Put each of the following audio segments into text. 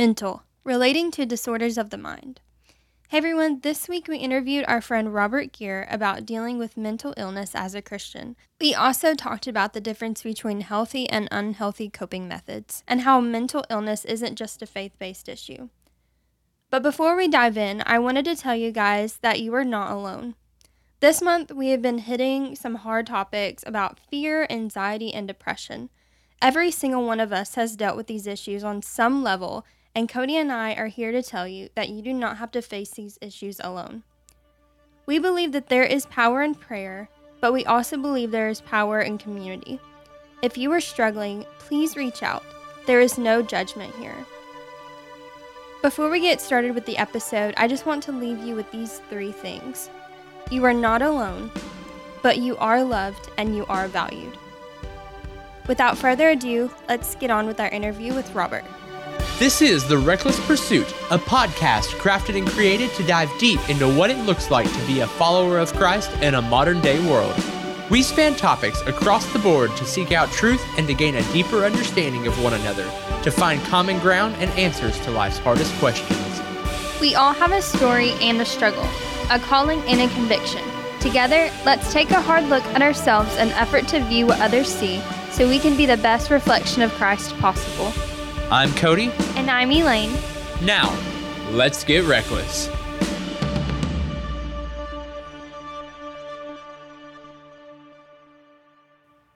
Mental, relating to disorders of the mind. Hey everyone, this week we interviewed our friend Robert Gere about dealing with mental illness as a Christian. We also talked about the difference between healthy and unhealthy coping methods and how mental illness isn't just a faith based issue. But before we dive in, I wanted to tell you guys that you are not alone. This month we have been hitting some hard topics about fear, anxiety, and depression. Every single one of us has dealt with these issues on some level and Cody and I are here to tell you that you do not have to face these issues alone. We believe that there is power in prayer, but we also believe there is power in community. If you are struggling, please reach out. There is no judgment here. Before we get started with the episode, I just want to leave you with these three things. You are not alone, but you are loved and you are valued. Without further ado, let's get on with our interview with Robert. This is The Reckless Pursuit, a podcast crafted and created to dive deep into what it looks like to be a follower of Christ in a modern day world. We span topics across the board to seek out truth and to gain a deeper understanding of one another, to find common ground and answers to life's hardest questions. We all have a story and a struggle, a calling and a conviction. Together, let's take a hard look at ourselves and effort to view what others see so we can be the best reflection of Christ possible. I'm Cody. And I'm Elaine. Now, let's get reckless.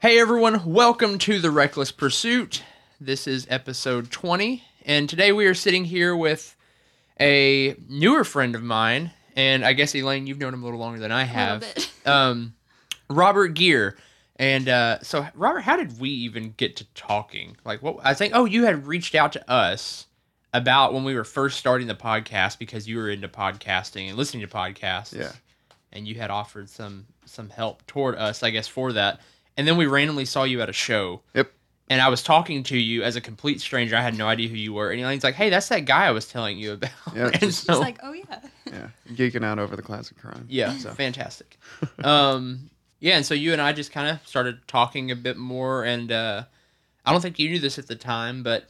Hey everyone, welcome to The Reckless Pursuit. This is episode 20, and today we are sitting here with a newer friend of mine, and I guess Elaine, you've known him a little longer than I have. um, Robert Gere. And uh, so, Robert, how did we even get to talking? Like, what I think, oh, you had reached out to us about when we were first starting the podcast because you were into podcasting and listening to podcasts. Yeah. And you had offered some some help toward us, I guess, for that. And then we randomly saw you at a show. Yep. And I was talking to you as a complete stranger. I had no idea who you were. And Elaine's like, "Hey, that's that guy I was telling you about." Yeah, and just- It's like, oh yeah. Yeah. Geeking out over the classic crime. Yeah, So, fantastic. um, yeah, and so you and I just kind of started talking a bit more, and uh, I don't think you knew this at the time, but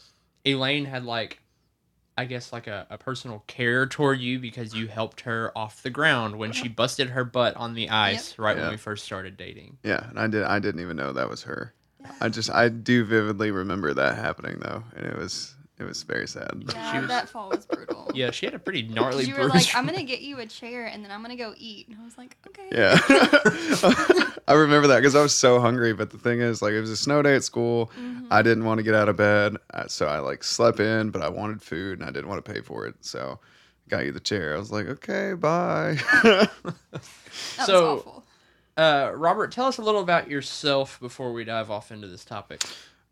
Elaine had like, I guess like a, a personal care toward you because you helped her off the ground when she busted her butt on the ice right when we first started dating. yeah. And I did I didn't even know that was her. I just I do vividly remember that happening though. And it was it was very sad. Yeah, She was- that fall was brutal. Yeah, she had a pretty gnarly You were bruise. like, I'm gonna get you a chair and then I'm gonna go eat. And I was like, okay. Yeah. I remember that because I was so hungry. But the thing is, like, it was a snow day at school. Mm-hmm. I didn't want to get out of bed. uh, So I, like, slept in, but I wanted food and I didn't want to pay for it. So I got you the chair. I was like, okay, bye. That So- was awful. uh, Robert, tell us a little about yourself before we dive off into this topic.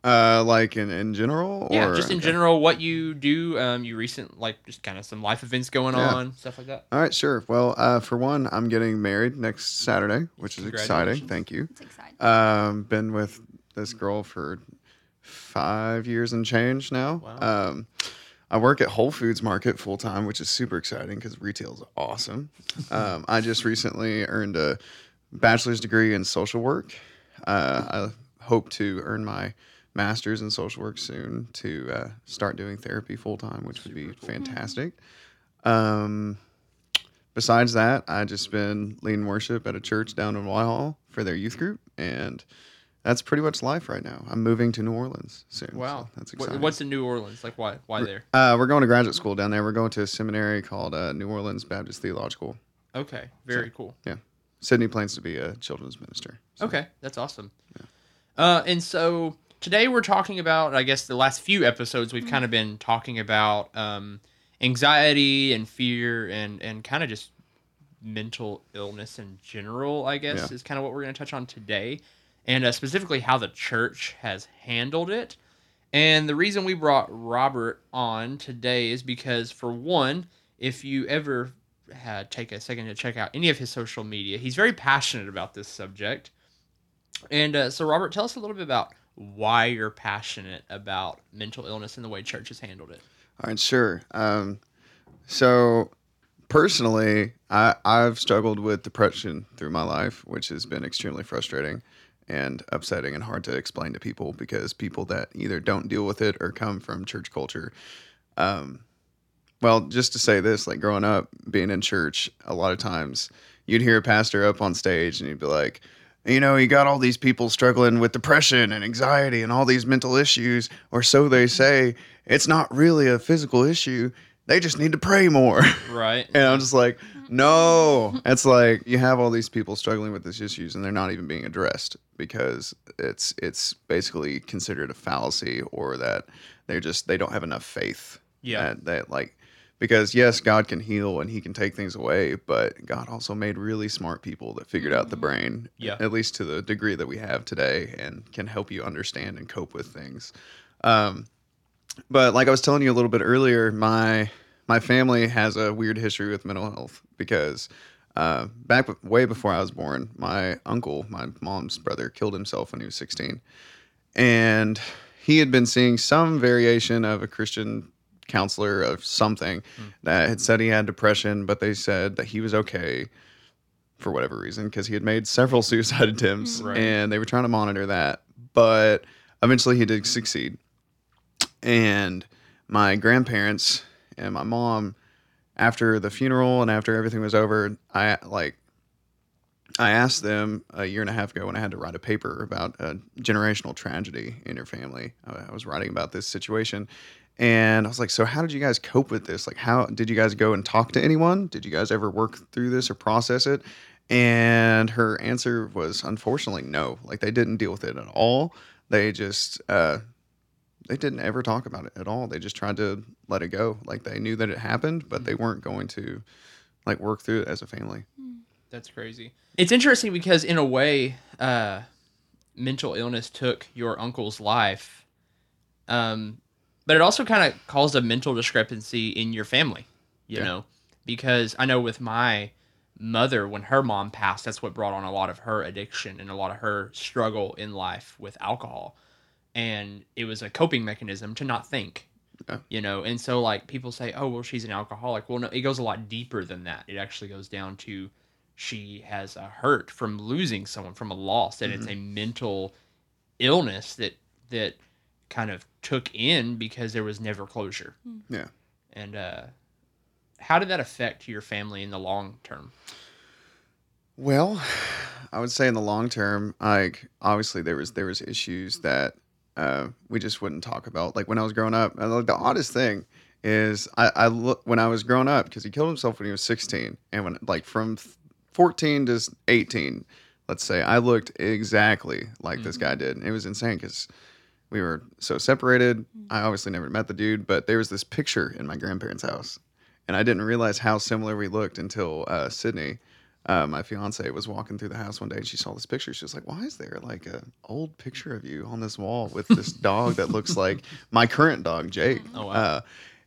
Uh, like, in, in general? Or, Yeah, just in okay. general, what you do. Um, you recent like just kind of some life events going Yeah. on, stuff like that. All right, sure. Well, uh, for one, I'm getting married next Saturday, which is exciting. Thank you. It's exciting. Um, been with this girl for five years and change now. Wow. Um, I work at Whole Foods Market full time, which is super exciting because retail is awesome. um, I just recently earned a bachelor's degree in social work. Uh, I hope to earn my master's in social work soon to uh, start doing therapy full time, which would be fantastic. Um, besides that, I just been leading worship at a church down in Whitehall for their youth group, and that's pretty much life right now. I'm moving to New Orleans soon. so Wow, that's exciting. what's in New Orleans? Like, why? Why there? uh, we're going to graduate school down there. We're going to a seminary called uh, New Orleans Baptist Theological. Okay, very cool. Yeah, Sydney plans to be a children's minister. So- Okay, that's awesome. Uh, and so today we're talking about, I guess, the last few episodes we've kind of been talking about um, anxiety and fear and and kind of just mental illness in general. I guess Yeah. is kind of what we're going to touch on today, and uh, specifically how the church has handled it. And the reason we brought Robert on today is because, for one, if you ever had take a second to check out any of his social media, he's very passionate about this subject. And uh, so, Robert, tell us a little bit about why you're passionate about mental illness and the way church has handled it. All right, sure. Um, so personally, I, I've struggled with depression through my life, which has been extremely frustrating and upsetting and hard to explain to people because people that either don't deal with it or come from church culture Um, well, just to say this, like growing up, being in church, a lot of times you'd hear a pastor up on stage and you'd be like, you know, you got all these people struggling with depression and anxiety and all these mental issues, or so they say. It's not really a physical issue. They just need to pray more. Right. and I'm just like, no. It's like you have all these people struggling with these issues and they're not even being addressed because it's it's basically considered a fallacy or that they're just they don't have enough faith. Yeah. That, that like because yes, God can heal and he can take things away, but God also made really smart people that figured out the brain, Yeah. at least to the degree that we have today, and can help you understand and cope with things. Um, but like I was telling you a little bit earlier, my my family has a weird history with mental health because uh, back b- way before I was born, my uncle, my mom's brother, killed himself when he was 16, and he had been seeing some variation of a Christian counselor of something hmm. that had said he had depression, but they said that he was okay for whatever reason because he had made several suicide attempts Right. and they were trying to monitor that. But eventually he did succeed. And my grandparents and my mom, after the funeral and after everything was over, I like I asked them a year and a half ago when I had to write a paper about a generational tragedy in your family. I was writing about this situation. And I was like, so how did you guys cope with this? Like, how did you guys go and talk to anyone? Did you guys ever work through this or process it? And her answer was unfortunately no. Like, they didn't deal with it at all. They just, uh, they didn't ever talk about it at all. They just tried to let it go. Like, they knew that it happened, but they weren't going to, like, work through it as a family. That's crazy. It's interesting because in a way, uh, mental illness took your uncle's life, um, but it also kind of caused a mental discrepancy in your family. You Yeah. know, because I know with my mother, when her mom passed, that's what brought on a lot of her addiction and a lot of her struggle in life with alcohol, and it was a coping mechanism to not think. Yeah. You know, and so like people say, "Oh, well, she's an alcoholic." Well, no, it goes a lot deeper than that. It actually goes down to she has a hurt from losing someone from a loss and it's mm-hmm. a mental illness that that kind of took in because there was never closure Yeah. and uh how did that affect your family in the long term Well, I would say in the long term, like obviously there was there was issues that uh, we just wouldn't talk about. Like when I was growing up, like the oddest thing is I, I look when I was growing up because he killed himself when he was 16, and when like from 14 to 18, let's say I looked exactly like this guy did. It was insane because we were so separated. I obviously never met the dude, but there was this picture in my grandparents' house, and I didn't realize how similar we looked until uh, Sydney uh, my fiance was walking through the house one day and she saw this picture. She was like, "Why is there like an old picture of you on this wall with this dog that looks like my current dog, Jake?" Oh, wow. uh,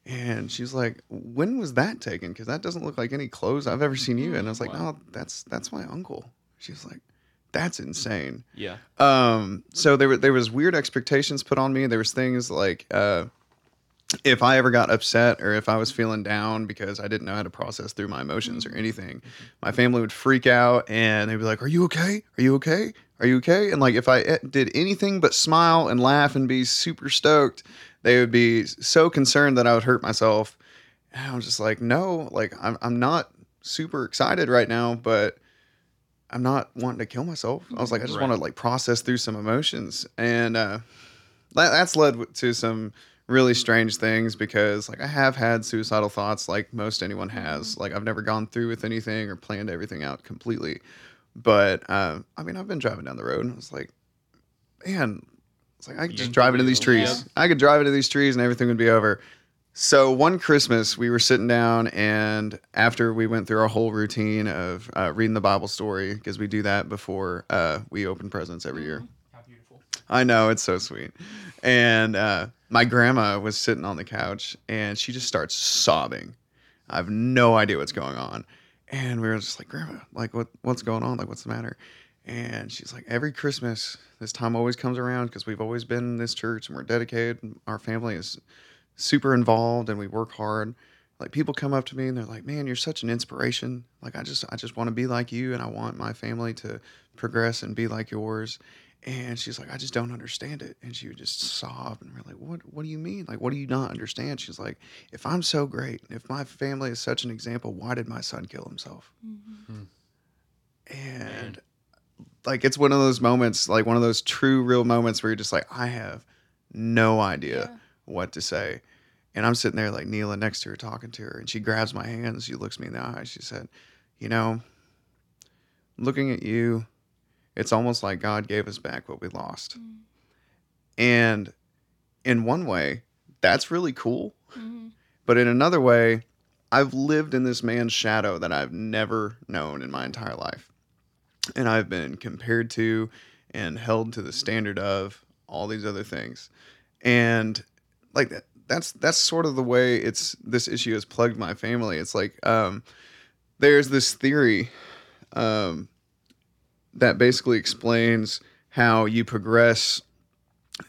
and she was like, "When was that taken? Because that doesn't look like any clothes I've ever seen you." And I was like, Wow. "No, that's that's my uncle." She was like, "That's insane." yeah Um, so there were there was weird expectations put on me. There was things like uh, if I ever got upset or if I was feeling down because I didn't know how to process through my emotions or anything, my family would freak out and they'd be like, "Are you okay? Are you okay? Are you okay?" And like if I eh, did anything but smile and laugh and be super stoked, they would be so concerned that I would hurt myself. And I was just like, "No, like I'm I'm not super excited right now, but." I'm not wanting to kill myself. I was like, I just Right. want to like process through some emotions, and uh, that, that's led to some really strange things because like I have had suicidal thoughts, like most anyone has. Like I've never gone through with anything or planned everything out completely, but uh, I mean, I've been driving down the road, and I was like, man, it's like I could just drive into these trees. I could drive into these trees, and everything would be over. So one Christmas, we were sitting down, and after we went through our whole routine of uh, reading the Bible story, because we do that before uh, we open presents every year. how beautiful I know it's so sweet. And uh, my grandma was sitting on the couch, and she just starts sobbing. I have no idea what's going on, and we were just like, "Grandma, like what what's going on? Like what's the matter?" And she's like, "Every Christmas, this time always comes around because we've always been in this church and we're dedicated. and Our family is super involved and we work hard. Like people come up to me and they're like, "Man, you're such an inspiration. Like I just I just want to be like you and I want my family to progress and be like yours." And she's like, I just don't understand it. And she would just sob and we're like, What what do you mean? Like, what do you not understand? She's like, If I'm so great, if my family is such an example, why did my son kill himself? Mm-hmm. Hmm. And like it's one of those moments, like one of those true real moments where you're just like, I have no idea Yeah. What to say. And I'm sitting there like kneeling next to her, talking to her, and she grabs my hands. She looks me in the eye. She said, You know, looking at you, it's almost like God gave us back what we lost. And in one way, that's really cool. Mhm. But in another way, I've lived in this man's shadow that I've never known in my entire life. And I've been compared to and held to the standard of all these other things. And like that that's that's sort of the way it's this issue has plugged my family. It's like um there's this theory um that basically explains how you progress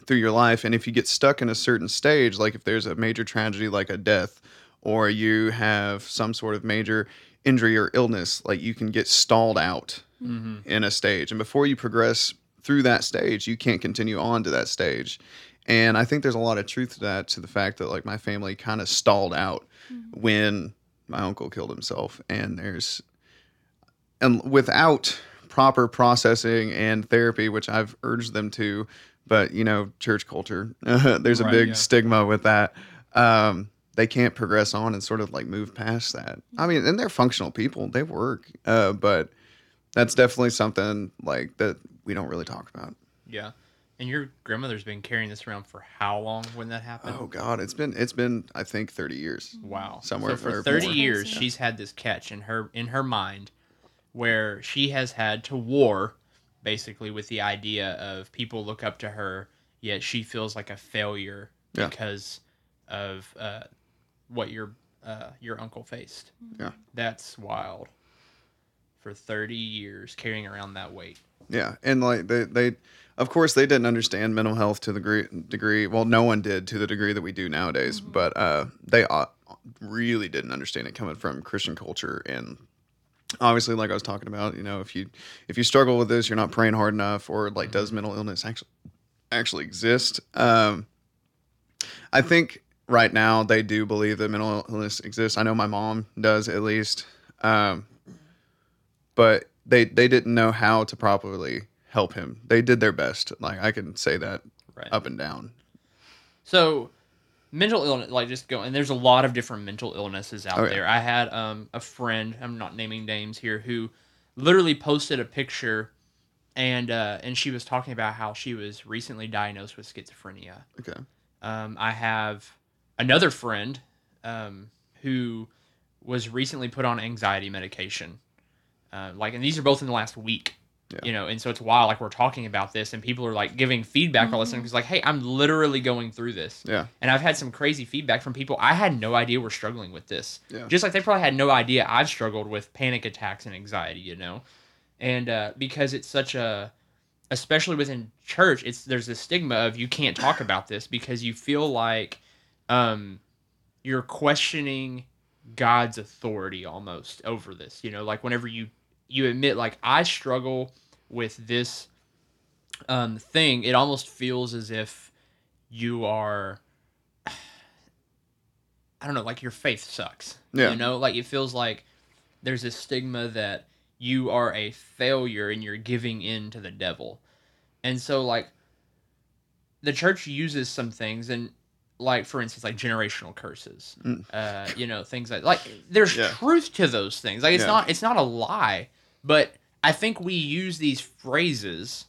through your life and if you get stuck in a certain stage like if there's a major tragedy like a death or you have some sort of major injury or illness like you can get stalled out Mm-hmm. in a stage and before you progress through that stage you can't continue on to that stage and i think there's a lot of truth to that to the fact that like my family kind of stalled out when my uncle killed himself. And there's and without proper processing and therapy which i've urged them to but you know church culture there's a Right, big yeah. stigma with that. Um they can't progress on and sort of like move past that. I mean and they're functional people. They work. Uh but that's definitely something like that we don't really talk about. Yeah. And your grandmother's been carrying this around for how long when that happened? oh god it's been it's been i think 30 years Wow. Somewhere so for 30 more. years Crazy. she's had this catch in her in her mind where she has had to war basically with the idea of people look up to her yet she feels like a failure Yeah. because of uh, what your uh, your uncle faced. Yeah. That's wild. For 30 years carrying around that weight. Yeah, and like they, they, of course, they didn't understand mental health to the degree, degree. Well, no one did to the degree that we do nowadays. But uh, they uh, really didn't understand it coming from Christian culture, and obviously, like I was talking about, you know, if you if you struggle with this, you're not praying hard enough, or like, does mental illness actually actually exist? Um, I think right now they do believe that mental illness exists. I know my mom does at least. Um, but they they didn't know how to properly help him. They did their best. Like I can say that Right. up and down. So, mental illness, like just go, and there's a lot of different mental illnesses out Oh, yeah. there. I had um, a friend, I'm not naming names here, who literally posted a picture, and uh, and she was talking about how she was recently diagnosed with schizophrenia. Okay. Um, I have another friend um, who was recently put on anxiety medication. Uh, like, and these are both in the last week. Yeah. You know, and so it's wild. Like we're talking about this, and people are like giving feedback all of a sudden because, like, hey, I'm literally going through this. Yeah. And I've had some crazy feedback from people I had no idea were struggling with this. Yeah. Just like they probably had no idea I've struggled with panic attacks and anxiety, you know? And uh, because it's such a, especially within church, it's there's this stigma of you can't talk about this because you feel like um, you're questioning God's authority almost over this. You know, like whenever you you admit like I struggle with this um, thing, it almost feels as if you are I don't know, like your faith sucks. Yeah. You know, like it feels like there's a stigma that you are a failure and you're giving in to the devil. And so like the church uses some things and like for instance like generational curses. Mm. Uh you know, things like like there's Yeah. truth to those things. Like it's Yeah. not it's not a lie, but I think we use these phrases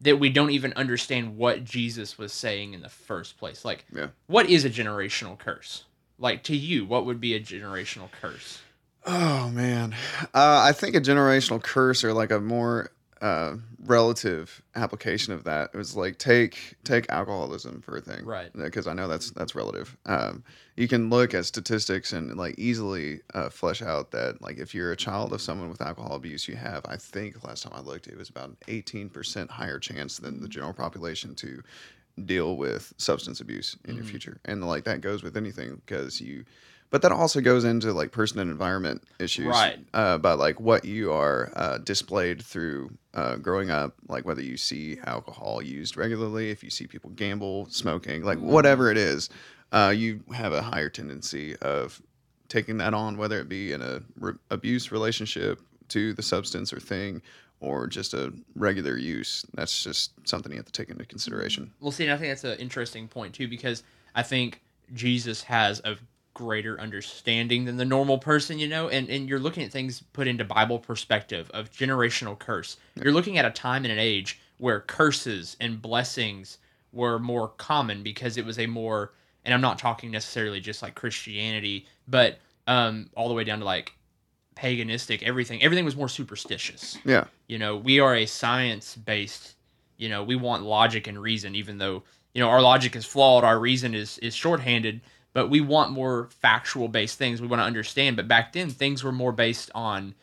that we don't even understand what Jesus was saying in the first place. Like Yeah. what is a generational curse? Like to you, what would be a generational curse? Oh man, uh, I think a generational curse or like a more uh, relative application of that it was like take take alcoholism for a thing, Right. Because I know that's that's relative. Um, you can look at statistics and like easily uh, flesh out that like if you're a child of someone with alcohol abuse, you have I think last time I looked it was about an eighteen percent higher chance than the general population to deal with substance abuse in your future, and like that goes with anything because you but that also goes into like person and environment issues, Right. Uh, about like what you are uh, displayed through uh, growing up, like whether you see alcohol used regularly, if you see people gamble, smoking, like whatever it is, uh, you have a higher tendency of taking that on, whether it be in a re- abuse relationship to the substance or thing, or just a regular use. That's just something you have to take into consideration. Well, see, and I think that's an interesting point too, because I think Jesus has a greater understanding than the normal person, you know, and and you're looking at things put into Bible perspective of generational curse. You're looking at a time and an age where curses and blessings were more common because it was a more, and I'm not talking necessarily just like Christianity, but um, all the way down to like paganistic everything. Everything was more superstitious Yeah, you know we are a science based you know we want logic and reason even though you know our logic is flawed our reason is is shorthanded but we want more factual based things we want to understand. But back then things were more based on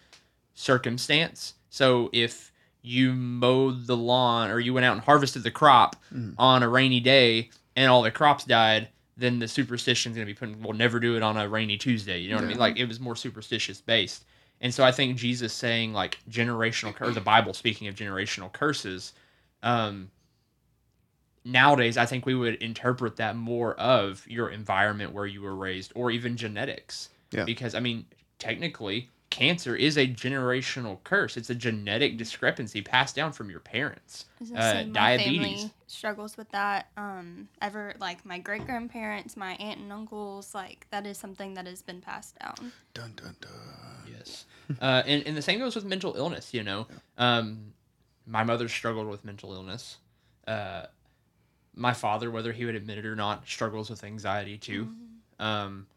circumstance. So if you mowed the lawn or you went out and harvested the crop on a rainy day and all the crops died then the superstition's going to be put we'll never do it on a rainy tuesday. You know what i mean? Like it was more superstitious based. And so I think Jesus saying like generational cur- or the Bible speaking of generational curses, um, nowadays I think we would interpret that more of your environment where you were raised or even genetics. Yeah. Because I mean, technically, cancer is a generational curse. It's a genetic discrepancy passed down from your parents. I Uh, say, my diabetes. family struggles with that. Um, ever like my great grandparents, my aunt and uncles, like that is something that has been passed down. dun dun dun. Yes. uh, and, and the same goes with mental illness, you know. Um, my mother struggled with mental illness. Uh, my father, whether he would admit it or not, struggles with anxiety too. Um,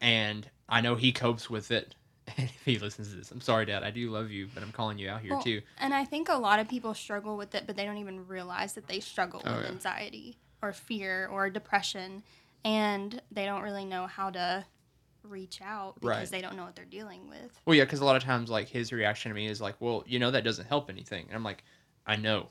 and I know he copes with it. And if he listens to this, I'm sorry, Dad. I do love you, but I'm calling you out here Well, too. And I think a lot of people struggle with it, but they don't even realize that they struggle Oh, with yeah. anxiety or fear or depression, and they don't really know how to reach out because Right. they don't know what they're dealing with. Well, yeah, because a lot of times, like his reaction to me is like, "Well, you know, that doesn't help anything." And I'm like, "I know,"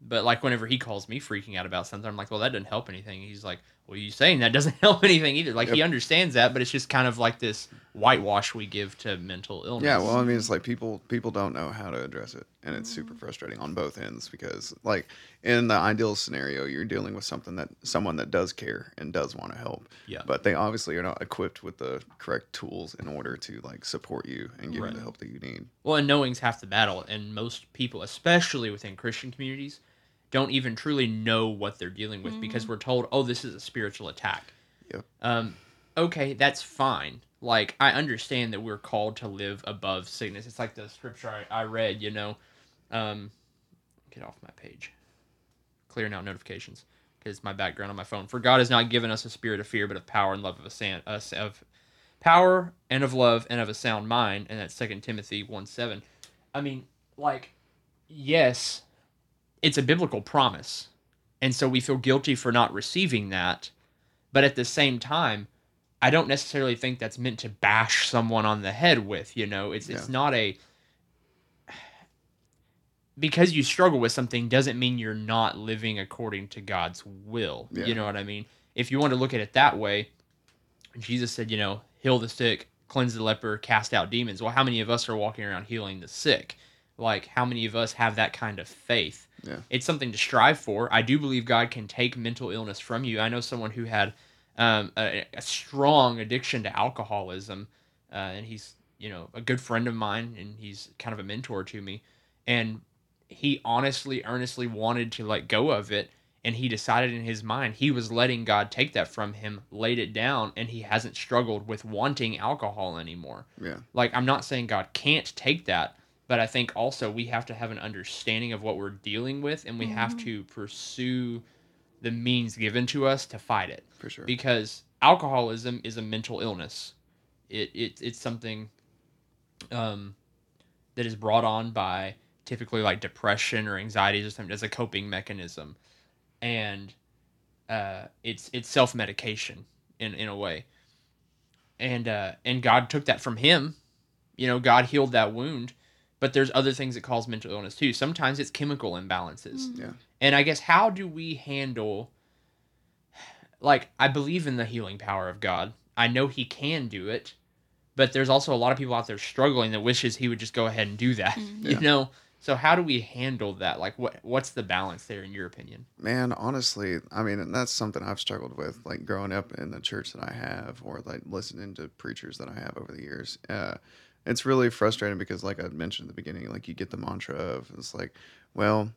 but like whenever he calls me freaking out about something, I'm like, "Well, that doesn't help anything." He's like, "Well, you saying that doesn't help anything either." Like he understands that, but it's just kind of like this whitewash we give to mental illness. Yeah, well, I mean, it's like people people don't know how to address it, and it's super frustrating on both ends because, like, in the ideal scenario, you're dealing with something that someone that does care and does want to help. Yeah. But they obviously are not equipped with the correct tools in order to like support you and give Right. you the help that you need. Well, and knowing's half the battle, and most people, especially within Christian communities, don't even truly know what they're dealing with because we're told, "Oh, this is a spiritual attack." Yep. Um, okay, that's fine. Like I understand that we're called to live above sickness. It's like the scripture I, I read. You know, um, get off my page. Clearing out notifications because my background on my phone. For God has not given us a spirit of fear, but of power and love of a san- us of power and of love and of a sound mind. And that's Second Timothy one seven. I mean, like, yes, it's a biblical promise, and so we feel guilty for not receiving that. But at the same time, I don't necessarily think that's meant to bash someone on the head with. You know, it's it's not a because you struggle with something doesn't mean you're not living according to God's will. Yeah. You know what I mean? If you want to look at it that way, Jesus said, you know, heal the sick, cleanse the leper, cast out demons. Well, how many of us are walking around healing the sick? Like, how many of us have that kind of faith? Yeah. It's something to strive for. I do believe God can take mental illness from you. I know someone who had um, a, a strong addiction to alcoholism, uh, and he's, you know, a good friend of mine, and he's kind of a mentor to me. And he honestly, earnestly wanted to let go of it. And he decided in his mind he was letting God take that from him, laid it down, and he hasn't struggled with wanting alcohol anymore. Yeah. Like, I'm not saying God can't take that, but I think also we have to have an understanding of what we're dealing with, and we have to pursue the means given to us to fight it For sure. because alcoholism is a mental illness. It, it it's something um, that is brought on by typically like depression or anxiety or something as a coping mechanism, and uh, it's it's self medication in in a way. And uh, and God took that from him, you know. God healed that wound, but there's other things that cause mental illness too. Sometimes it's chemical imbalances. Yeah. And I guess how do we handle like I believe in the healing power of God I know he can do it, but there's also a lot of people out there struggling that wishes he would just go ahead and do that. You Yeah. know. So how do we handle that? Like, what what's the balance there in your opinion? Man, honestly, I mean, and that's something I've struggled with, like growing up in the church that I have, or like listening to preachers that I have over the years. Uh, it's really frustrating because, like I mentioned at the beginning, like you get the mantra of it's like, well,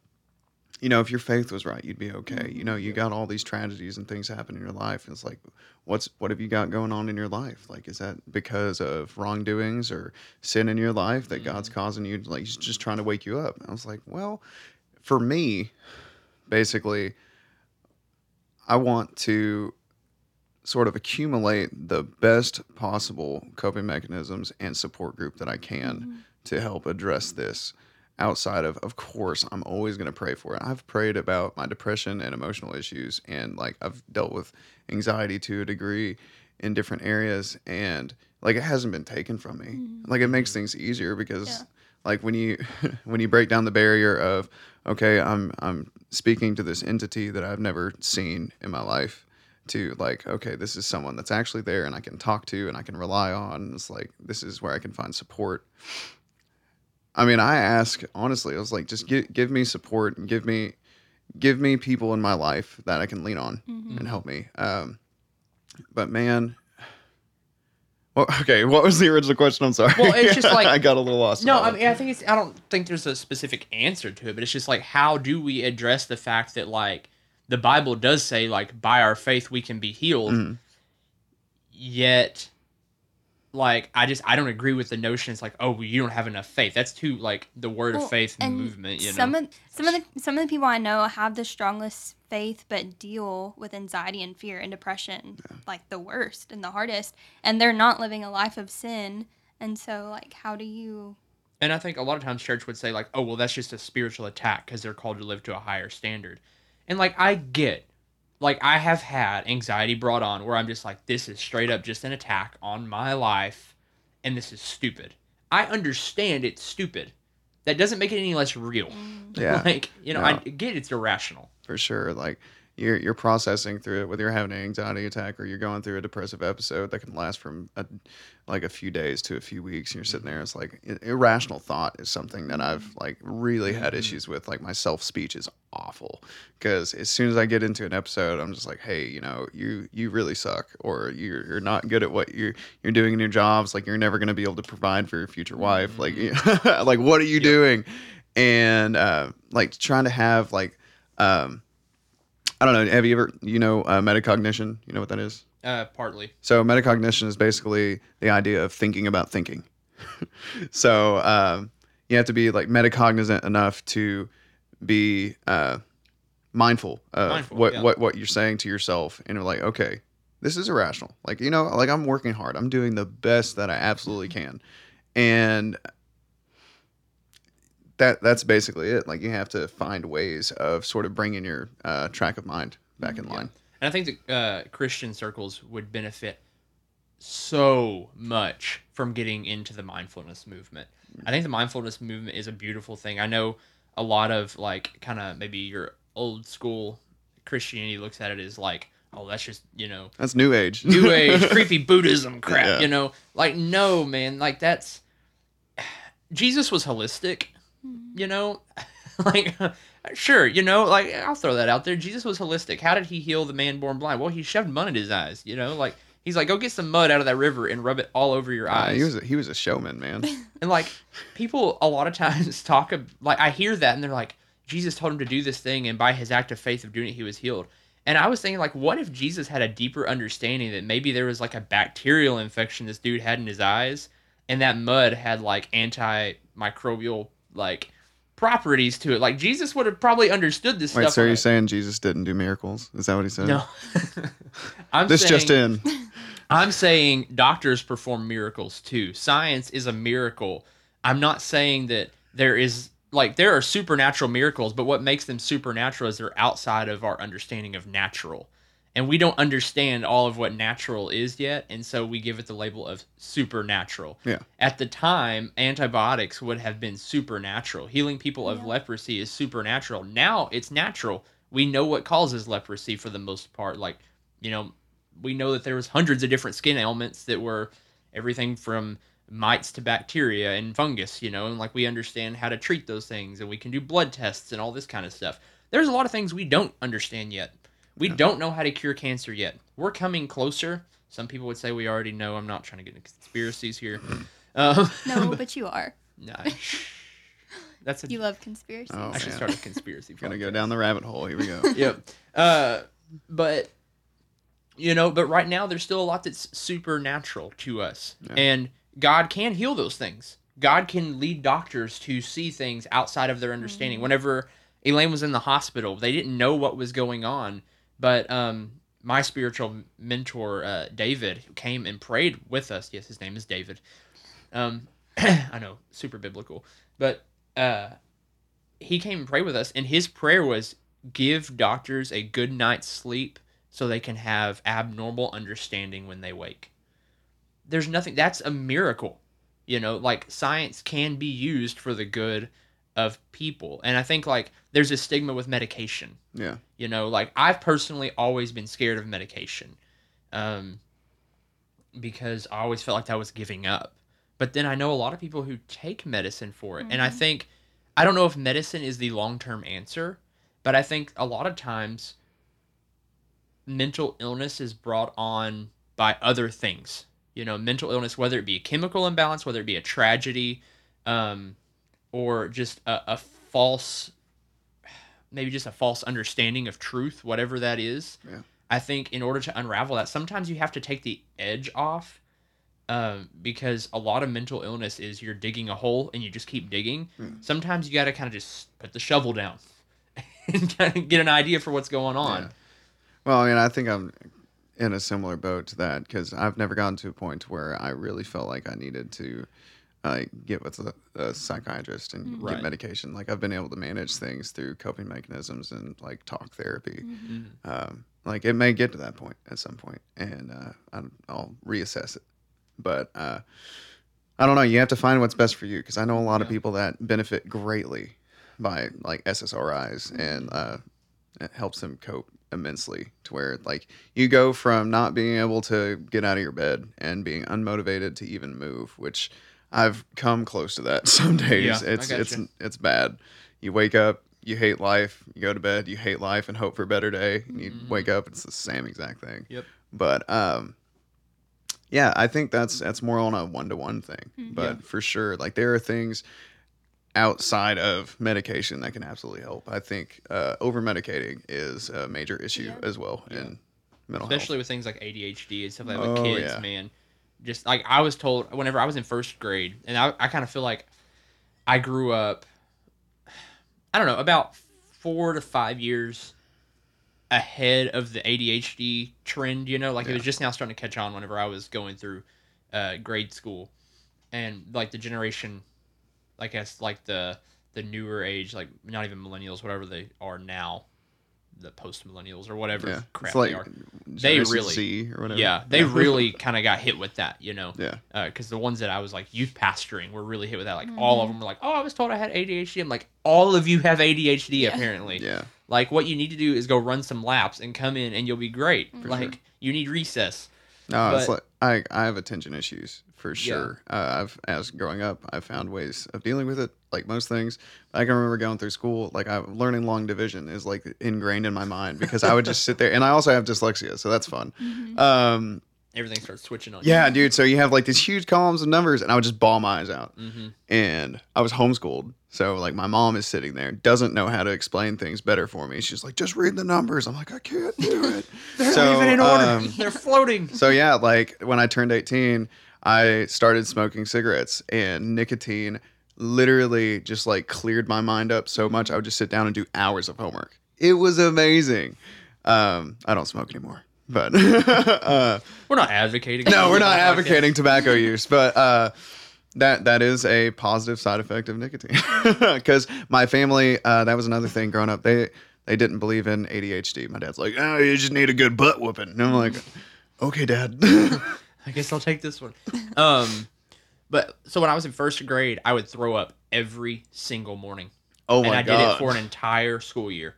you know, if your faith was right, you'd be okay. Mm-hmm. You know, you got all these tragedies and things happen in your life. And it's like, what's what have you got going on in your life? Like, is that because of wrongdoings or sin in your life that God's mm-hmm. causing you? Like, he's just trying to wake you up. And I was like, well, for me, basically, I want to sort of accumulate the best possible coping mechanisms and support group that I can mm-hmm. to help address this. Outside of, of course, I'm always going to pray for it. I've prayed about my depression and emotional issues, and like I've dealt with anxiety to a degree in different areas, and like it hasn't been taken from me. Mm-hmm. Like it makes mm-hmm. things easier because Yeah. like when you when you break down the barrier of okay i'm i'm speaking to this entity that i've never seen in my life to like okay this is someone that's actually there and i can talk to and i can rely on. It's like this is where i can find support. I mean i ask honestly i was like just give, give me support and give me give me people in my life that i can lean on and help me. Um but man well, okay what was the original question? I'm sorry. Well, it's just like- i got a little lost No, I it. mean, I think it's. I don't think there's a specific answer to it, but it's just like, how do we address the fact that like the Bible does say like by our faith we can be healed, Mhm. yet like I just I don't agree with the notion. It's like, oh, well, you don't have enough faith. That's too like the word Well, of faith and movement. You know, some of some of the some of the people I know have the strongest faith, but deal with anxiety and fear and depression like the worst and the hardest, and they're not living a life of sin. And so, like, how do you? And I think a lot of times church would say like, "Oh, well, that's just a spiritual attack because they're called to live to a higher standard." And like I get, like I have had anxiety brought on where I'm just like, "This is straight up just an attack on my life, and this is stupid." I understand it's stupid. That doesn't make it any less real. Mm. Yeah. like you know, No. I get it's irrational. for sure. Like you're you're processing through it, whether you're having an anxiety attack or you're going through a depressive episode that can last from a, like a few days to a few weeks, and you're sitting there. It's like irrational thought is something that I've like really had issues with. Like my self speech is awful because as soon as I get into an episode, I'm just like, hey, you know, you you really suck, or you're you're not good at what you're you're doing in your jobs. Like you're never going to be able to provide for your future wife. Like like what are you doing? And uh, like trying to have like um I don't know. Have you ever, you know, uh, metacognition? You know what that is? Uh, partly. So metacognition is basically the idea of thinking about thinking. so um, you have to be like metacognizant enough to be uh, mindful of Mindful, what, yeah. what what you're saying to yourself, and you're like, okay, this is irrational. Like you know, like I'm working hard. I'm doing the best that I absolutely can, and that that's basically it. Like you have to find ways of sort of bringing your uh, track of mind back in line. And I think that uh, Christian circles would benefit so much from getting into the mindfulness movement. I think the mindfulness movement is a beautiful thing. I know a lot of like kind of maybe your old school Christianity looks at it as like, oh, that's just you know That's new age. new age creepy Buddhism crap. Yeah. You know, like no man, like that's Jesus was holistic. Hmm. You know, like sure, you know, like I'll throw that out there. Jesus was holistic. How did he heal the man born blind? Well, he shoved mud in his eyes. You know, like he's like, go get some mud out of that river and rub it all over your eyes. he was a, he was a showman, man. And like people a lot of times talk ab- like I hear that and they're like Jesus told him to do this thing and by his act of faith of doing it he was healed. And I was thinking like what if Jesus had a deeper understanding that maybe there was like a bacterial infection this dude had in his eyes and that mud had like antimicrobial like properties to it. Like Jesus would have probably understood this Wait, stuff. so are you're saying Jesus didn't do miracles? Is that what he said? no. I'm This saying, just in. I'm saying doctors perform miracles too. Science is a miracle. I'm not saying that there is like there are supernatural miracles, but what makes them supernatural is they're outside of our understanding of natural. And we don't understand all of what natural is yet, and so we give it the label of supernatural. Yeah. At the time, antibiotics would have been supernatural. Healing people of Yeah. leprosy is supernatural. Now it's natural. We know what causes leprosy for the most part. Like, you know, we know that there was hundreds of different skin ailments that were everything from mites to bacteria and fungus, you know, and like we understand how to treat those things and we can do blood tests and all this kind of stuff. There's a lot of things we don't understand yet. We don't know how to cure cancer yet. We're coming closer. Some people would say we already know. I'm not trying to get into conspiracies here. Um, No, but you are. nah, that's a. You love conspiracies. Oh, I should man. start a conspiracy. Gonna go down the rabbit hole. Here we go. yep. Uh, but you know, but right now there's still a lot that's supernatural to us, Yeah. and God can heal those things. God can lead doctors to see things outside of their understanding. Whenever Elaine was in the hospital, they didn't know what was going on, but um, my spiritual mentor, uh, David, came and prayed with us. Yes, his name is David. Um, I know, super biblical, but uh, he came and prayed with us, and his prayer was, "Give doctors a good night's sleep, so they can have abnormal understanding when they wake." There's nothing. That's a miracle, you know. Like science can be used for the good of people, and I think like there's a stigma with medication. Yeah. You know, like I've personally always been scared of medication, um, because I always felt like I was giving up. But then I know a lot of people who take medicine for it, and I think I don't know if medicine is the long term answer, but I think a lot of times mental illness is brought on by other things. You know, mental illness, whether it be a chemical imbalance, whether it be a tragedy, um, or just a, a false, maybe just a false understanding of truth, whatever that is. Yeah. I think in order to unravel that, sometimes you have to take the edge off um, because a lot of mental illness is you're digging a hole and you just keep digging. Sometimes you got to kind of just put the shovel down and kind of get an idea for what's going on. Yeah. Well, I mean, I think I'm in a similar boat to that because I've never gotten to a point where I really felt like I needed to uh, get with a, a psychiatrist and Right. get medication. Like I've been able to manage things through coping mechanisms and like talk therapy. Um, like it may get to that point at some point, and uh, I'll, I'll reassess it. But uh, I don't know. You have to find what's best for you because I know a lot of people that benefit greatly by like SSRIs, and uh, it helps them cope immensely to where like you go from not being able to get out of your bed and being unmotivated to even move, which I've come close to that some days. Yeah, it's it's gotcha. it's bad. You wake up, you hate life. You go to bed, you hate life and hope for a better day. And you wake up, it's the same exact thing. Mm-hmm. Yep. But um, yeah, I think that's that's more on a one to one thing. Mm-hmm. But Yeah. for sure, like there are things outside of medication that can absolutely help. I think uh, over medicating is a major issue Yeah. as well in mental especially with things like ADHD and stuff like that Oh, with kids, yeah. man. Just like I was told whenever I was in first grade, and I, I kind of feel like I grew up, I don't know, about four to five years ahead of the ADHD trend, you know, like it was just now starting to catch on whenever I was going through uh, grade school. And like the generation, I guess, like the the newer age, like not even millennials, whatever they are now, the post millennials or whatever. Yeah, crap it's like they are. Generation really- Z or whatever. Yeah, they really kind of got hit with that, you know. yeah. Uh, because the ones that I was like youth pastoring were really hit with that. Like mm-hmm. all of them were like, "Oh, I was told I had ADHD." I'm like, "All of you have ADHD Yeah. apparently." Yeah. Like what you need to do is go run some laps and come in, and you'll be great. Mm-hmm. For like sure. you need recess. No, it's like I I have attention issues for sure. Uh, I've as growing up, I found ways of dealing with it. Like most things, I can remember going through school. Like I learning long division is like ingrained in my mind because I would just sit there, and I also have dyslexia, so that's fun. Um, Everything starts switching on. yeah, dude. So you have like these huge columns of numbers, and I would just bawl my eyes out. Mm-hmm. And I was homeschooled, so like my mom is sitting there, doesn't know how to explain things better for me. She's like, just read the numbers. I'm like, I can't do it. They're So, even in order. um, They're floating. So yeah, like when I turned 18, I started smoking cigarettes and nicotine literally just like cleared my mind up so much I would just sit down and do hours of homework. It was amazing. Um, I don't smoke anymore. But uh, We're not advocating. no, we're not Podcast. advocating tobacco use, but uh, that that is a positive side effect of nicotine. Because my family, uh, that was another thing growing up. They they didn't believe in ADHD. My dad's like, oh, you just need a good butt whooping. And I'm like, okay, dad. I guess I'll take this one. Um, but so when I was in first grade, I would throw up every single morning. oh my god! and I god. did it for an entire school year.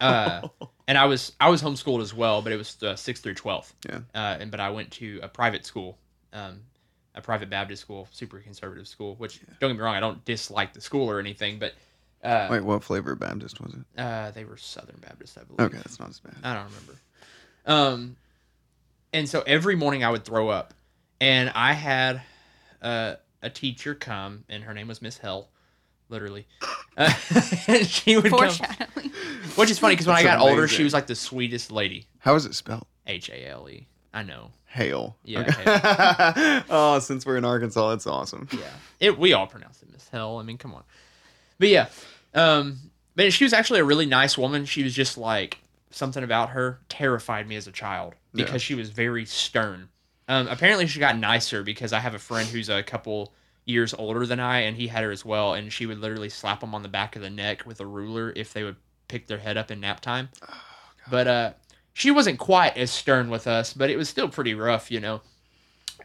Uh, and I was I was homeschooled as well, but it was uh, sixth through twelfth. Yeah. Uh, and but I went to a private school, um, a private Baptist school, super conservative school. Which don't get me wrong, I don't dislike the school or anything, but uh, Wait, what flavor Baptist was it? uh, they were Southern Baptist, I believe. Okay, that's not as bad. I don't remember. Um, and so every morning I would throw up, and I had uh, a teacher come, and her name was Miss Hell, literally. Uh, she would come, Foreshadowing. which is funny because when I That's got older, she was like the sweetest lady. How is it spelled? H A L E. I know. Hail. Yeah, Okay. oh, since we're in Arkansas, that's awesome. Yeah. It we all pronounce it Miss Hell. I mean, come on. But yeah. Um but she was actually a really nice woman. She was just like something about her terrified me as a child because Yeah. she was very stern. Um apparently she got nicer because I have a friend who's a couple years older than I and he had her as well and she would literally slap them on the back of the neck with a ruler if they would pick their head up in nap time. but uh she wasn't quite as stern with us, but it was still pretty rough, you know.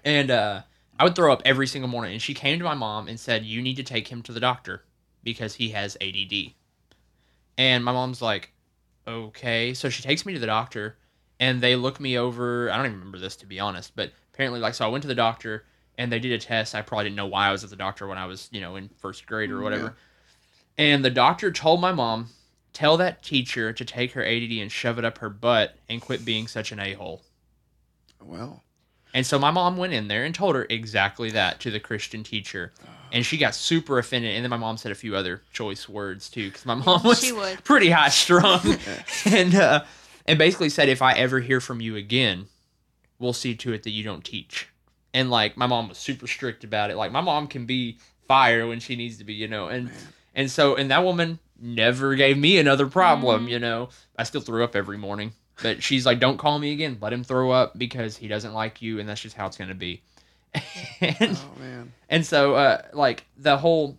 And uh, I would throw up every single morning. And she came to my mom and said, You need to take him to the doctor because he has ADD. And my mom's like, Okay. So she takes me to the doctor and they look me over. I don't even remember this to be honest, but apparently, like, so I went to the doctor and they did a test. I probably didn't know why I was at the doctor when I was, you know, in first grade or whatever. And the doctor told my mom, Tell that teacher to take her ADD and shove it up her butt and quit being such an a hole. Well, And so my mom went in there and told her exactly that to the Christian teacher. And she got super offended. And then my mom said a few other choice words too, because my mom was pretty high strung. and uh, and basically said, if I ever hear from you again, we'll see to it that you don't teach. And like my mom was super strict about it. Like my mom can be fire when she needs to be, you know. And and so and that woman never gave me another problem, you know. I still threw up every morning. But she's like, don't call me again. Let him throw up because he doesn't like you, and that's just how it's gonna be. and oh man. and so uh, like the whole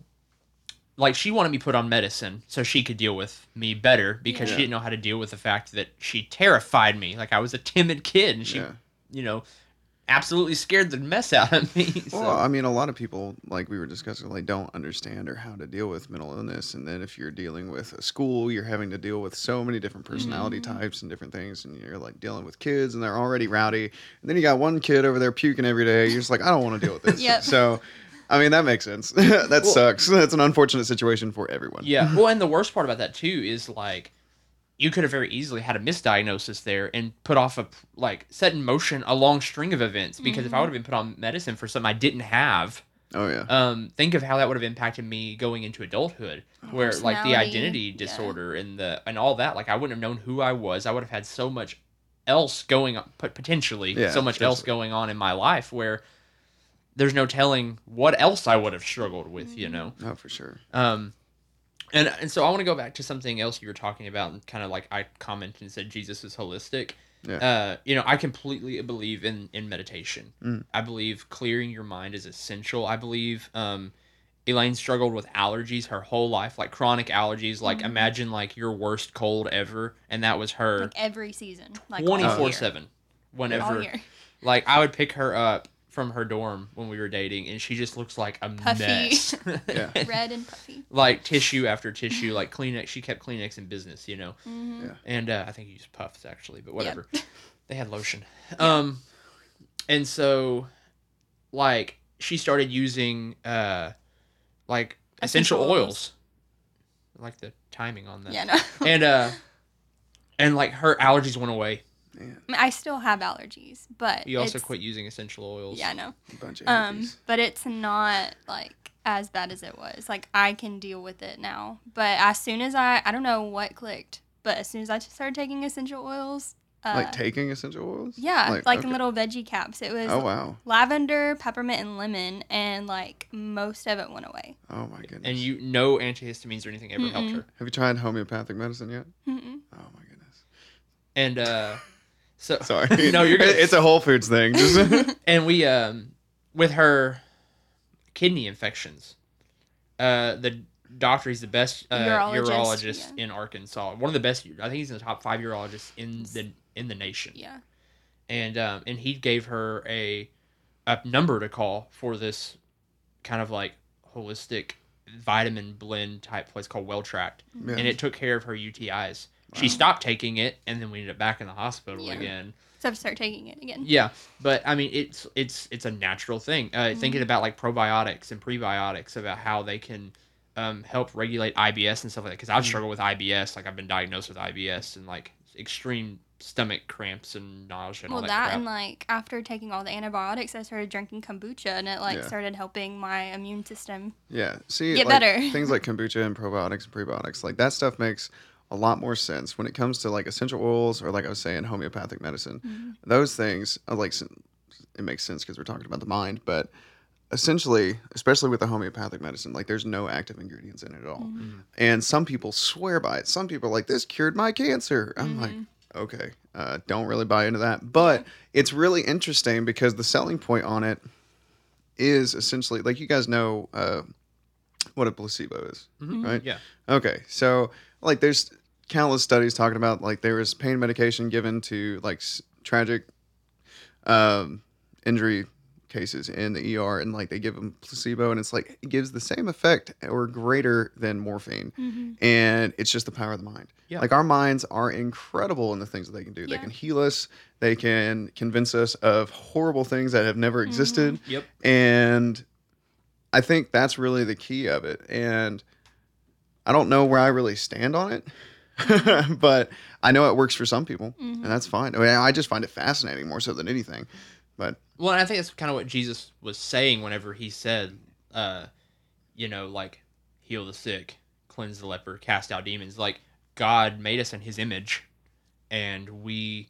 like she wanted me put on medicine so she could deal with me better because Yeah. she didn't know how to deal with the fact that she terrified me. Like I was a timid kid, and she, Yeah. you know, absolutely scared the mess out of me. So. Well, I mean, a lot of people, like we were discussing, like don't understand or how to deal with mental illness. And then if you're dealing with a school, you're having to deal with so many different personality Mm-hmm. types and different things. And you're like dealing with kids, and they're already rowdy. And then you got one kid over there puking every day. You're just like, I don't want to deal with this. Yep. So, I mean, that makes sense. that sucks. That's an unfortunate situation for everyone. Yeah. Well, and the worst part about that too is like you could have very easily had a misdiagnosis there and put off a like set in motion a long string of events because if I would have been put on medicine for something I didn't have, Oh yeah. um, think of how that would have impacted me going into adulthood, where like the Personality, identity yeah. disorder and the and all that. Like I wouldn't have known who I was. I would have had so much else going on, pot- potentially Yeah, so much else going on in my life where there's no telling what else I would have struggled with. You know. oh, for sure. Um, and and so I want to go back to something else you were talking about, and kind of like I commented and said Jesus is holistic. Yeah. Uh, you know, I completely believe in in meditation. Mm. I believe clearing your mind is essential. I believe um, Elaine struggled with allergies her whole life, like chronic allergies. Like imagine like your worst cold ever, and that was her Like every season. Like twenty all four year. seven. Whenever like I would pick her up from her dorm when we were dating, and she just looks like a Puffy. mess. Yeah. Red and puffy. like tissue after tissue, like Kleenex. She kept Kleenex in business, you know. Mm-hmm. Yeah. And uh, I think he used puffs actually, but whatever. They had lotion. Um, and so, like, she started using uh, like essential, Essential oils. oils. I like the timing on that. Yeah, no. And uh, and like her allergies went away. Man, I, mean, I still have allergies, but You also quit using essential oils. Yeah, I know. a bunch of Um, hippies. but it's not like as bad as it was. Like I can deal with it now. But as soon as I, I don't know what clicked, but as soon as I started taking essential oils, uh, like taking essential oils. yeah, like, in okay. little veggie caps. It was Oh wow. lavender, peppermint, and lemon, and like most of it went away. Oh my goodness. And you no antihistamines or anything ever helped Mm-mm. her. have you tried homeopathic medicine yet? Mm-mm. Oh my goodness. And uh, so Sorry. no, you're good. It's a Whole Foods thing. And we um with her kidney infections uh the doctor he's the best uh, urologist, Urologist, yeah. in arkansas one of the best i think he's in the top five urologists in the in the nation Yeah. and um and he gave her a a number to call for this kind of like holistic vitamin blend type place called well tracked Yeah. and it took care of her utis She stopped taking it, and then we ended up back in the hospital Yeah. again. So I have to start taking it again. Yeah, but I mean, it's it's it's a natural thing. Uh, Mm-hmm. Thinking about like probiotics and prebiotics, about how they can um, help regulate IBS and stuff like that. Because Mm-hmm. I've struggled with IBS, like I've been diagnosed with IBS and like extreme stomach cramps and nausea and Well, all that, that, crap. and like after taking all the antibiotics, I started drinking kombucha, and it like Yeah. started helping my immune system. Yeah. See, Get like, better. things like kombucha and probiotics and prebiotics, like that stuff makes a lot more sense when it comes to like essential oils or like I was saying, homeopathic medicine. Mm-hmm. Those things, like, it makes sense because we're talking about the mind, but essentially, especially with the homeopathic medicine, like there's no active ingredients in it at all. Mm-hmm. And some people swear by it. Some people are like, this cured my cancer. I'm like, Mm-hmm. okay, uh, don't really buy into that. But it's really interesting because the selling point on it is essentially like you guys know uh, what a placebo is, right? yeah, Okay, so like there's countless studies talking about like there was pain medication given to like s- tragic um, injury cases in the ER, and like they give them placebo, and it's like it gives the same effect or greater than morphine, and it's just the power of the mind. Yeah. Like our minds are incredible in the things that they can do. They can heal us. They can convince us of horrible things that have never existed. yep. And I think that's really the key of it. And I don't know where I really stand on it, but I know it works for some people, and that's fine. I, mean, I just find it fascinating more so than anything. But Well, and I think that's kind of what Jesus was saying whenever he said, uh, you know, like heal the sick, cleanse the leper, cast out demons. Like God made us in His image, and we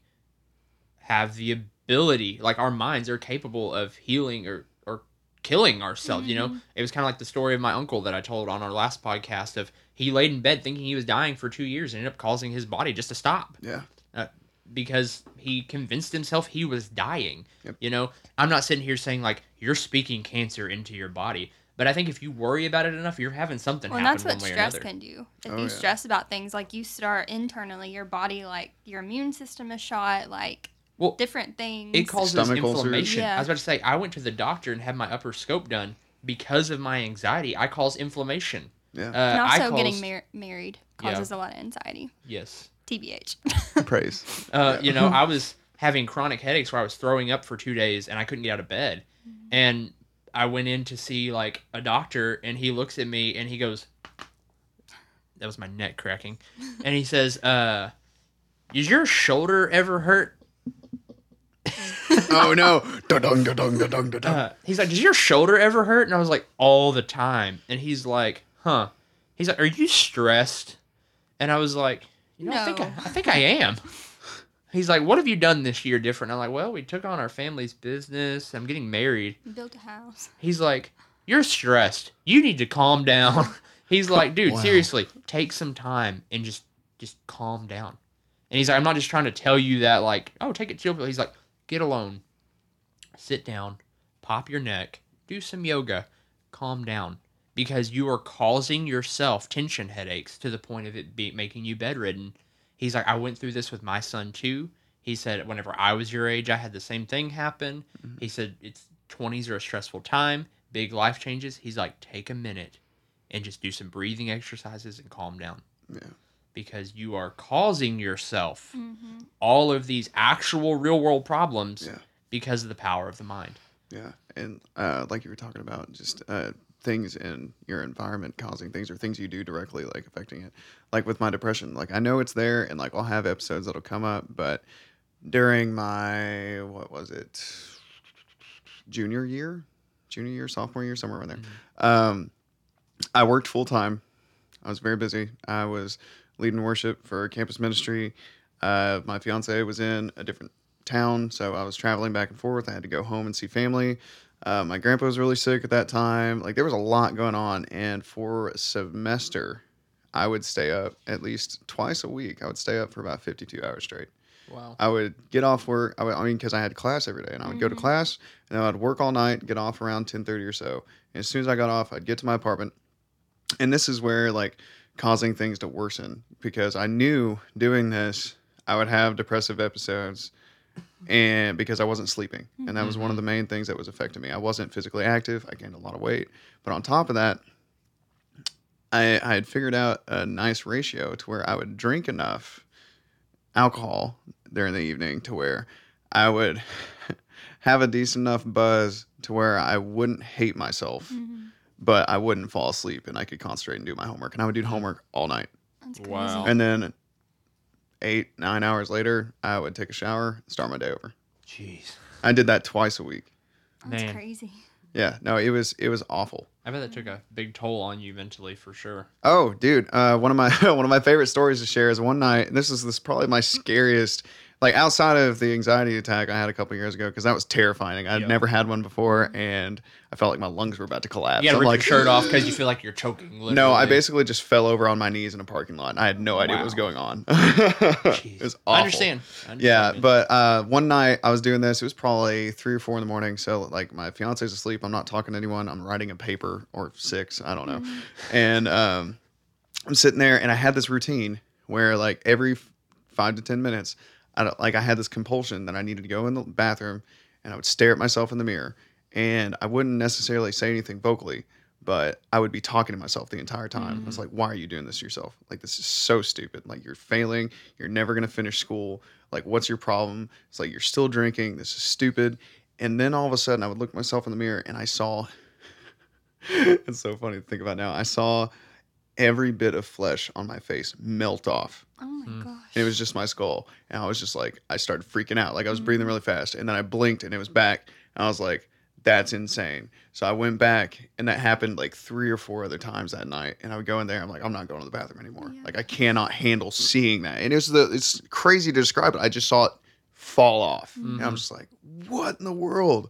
have the ability, like our minds are capable of healing or or killing ourselves. You know, it was kind of like the story of my uncle that I told on our last podcast of he laid in bed thinking he was dying for two years and ended up causing his body just to stop yeah, uh, because he convinced himself he was dying. Yep. You know, I'm not sitting here saying like you're speaking cancer into your body, but I think if you worry about it enough, you're having something Well, and happen that's what way stress can do. If Oh, you yeah. stress about things, like you start internally, your body, like your immune system is shot, like Well, different things. It causes Stomach inflammation. Yeah. I was about to say I went to the doctor and had my upper scope done because of my anxiety. I cause inflammation. Yeah, Uh, and I also getting mar- married Yeah. causes a lot of anxiety. Yes. TBH. praise. Uh, you know, I was having chronic headaches where I was throwing up for two days and I couldn't get out of bed. And I went in to see like a doctor and he looks at me and he goes, that was my neck cracking. And he says, uh, does your shoulder ever hurt? oh no! Da-dung, da-dung, da-dung, da-dung. Uh, he's like, does your shoulder ever hurt? And I was like, all the time. And he's like, huh. He's like, are you stressed? And I was like, you know, I think I, No. I think I am. He's like, what have you done this year different? I'm like, well, we took on our family's business. I'm getting married. Built a house. He's like, you're stressed. You need to calm down. He's like, dude, Wow. seriously, take some time and just just calm down. And he's like, I'm not just trying to tell you that, like, oh, take it chill. pill. He's like, get alone, sit down, pop your neck, do some yoga, calm down, because you are causing yourself tension headaches to the point of it be making you bedridden. He's like, I went through this with my son too. He said, whenever I was your age, I had the same thing happen. He said, it's 20s are a stressful time, big life changes. He's like, take a minute and just do some breathing exercises and calm down Yeah. because you are causing yourself Mm-hmm. all of these actual real world problems Yeah. because of the power of the mind. Yeah, and uh, like you were talking about, just uh, things in your environment causing things, or things you do directly, like affecting it. Like with my depression, like I know it's there, and like I'll have episodes that'll come up, but during my what was it, junior year, junior year, sophomore year, somewhere around there, um, I worked full time. I was very busy. I was leading worship for campus ministry. Uh, my fiance was in a different town, so I was traveling back and forth. I had to go home and see family. Uh, my grandpa was really sick at that time. Like there was a lot going on, and for a semester, I would stay up at least twice a week. I would stay up for about fifty-two hours straight. Wow. I would get off work. I, would, I mean, because I had class every day, and I would go to class, and then I'd work all night, get off around ten thirty or so. And as soon as I got off, I'd get to my apartment, and this is where like causing things to worsen because I knew doing this, I would have depressive episodes, and because I wasn't sleeping, and that was one of the main things that was affecting me. I wasn't physically active. I gained a lot of weight, but on top of that, I, I had figured out a nice ratio to where I would drink enough alcohol during the evening to where I would have a decent enough buzz to where I wouldn't hate myself, Mm-hmm. but I wouldn't fall asleep and I could concentrate and do my homework. And I would do homework all night. That's crazy. Wow. And then eight, nine hours later, I would take a shower, start my day over. Jeez. I did that twice a week. That's Man. crazy. Yeah, no, it was it was awful. I bet that took a big toll on you mentally for sure. Oh, dude, uh, one of my one of my favorite stories to share is one night. This is this is probably my scariest, like outside of the anxiety attack I had a couple years ago because that was terrifying. I'd Yeah. never had one before, and I felt like my lungs were about to collapse. You gotta I'm rip like, your shirt off because you feel like you're choking. Literally. No, I basically just fell over on my knees in a parking lot. and I had no idea what was going on. It was awful. I understand. I understand, Yeah, man. but uh, one night I was doing this. It was probably three or four in the morning. So like my fiance's asleep. I'm not talking to anyone. I'm writing a paper or six. I don't know. And um, I'm sitting there, and I had this routine where like every f- five to ten minutes, I don't, like I had this compulsion that I needed to go in the bathroom, and I would stare at myself in the mirror, and I wouldn't necessarily say anything vocally. But I would be talking to myself the entire time. I was mm-hmm. like, "Why are you doing this to yourself? Like, this is so stupid. Like, you're failing. You're never gonna finish school. Like, what's your problem? It's like you're still drinking. This is stupid." And then all of a sudden, I would look myself in the mirror, and I saw. it's so funny to think about now. I saw every bit of flesh on my face melt off. Oh my Hmm. gosh. And it was just my skull. And I was just like, I started freaking out. Like I was breathing really fast. And then I blinked and it was back. And I was like, that's insane. So I went back and that happened like three or four other times that night. And I would go in there. I'm like, I'm not going to the bathroom anymore. Yeah. Like I cannot handle seeing that. And it was the, it's crazy to describe it. I just saw it fall off. And I'm just like, what in the world?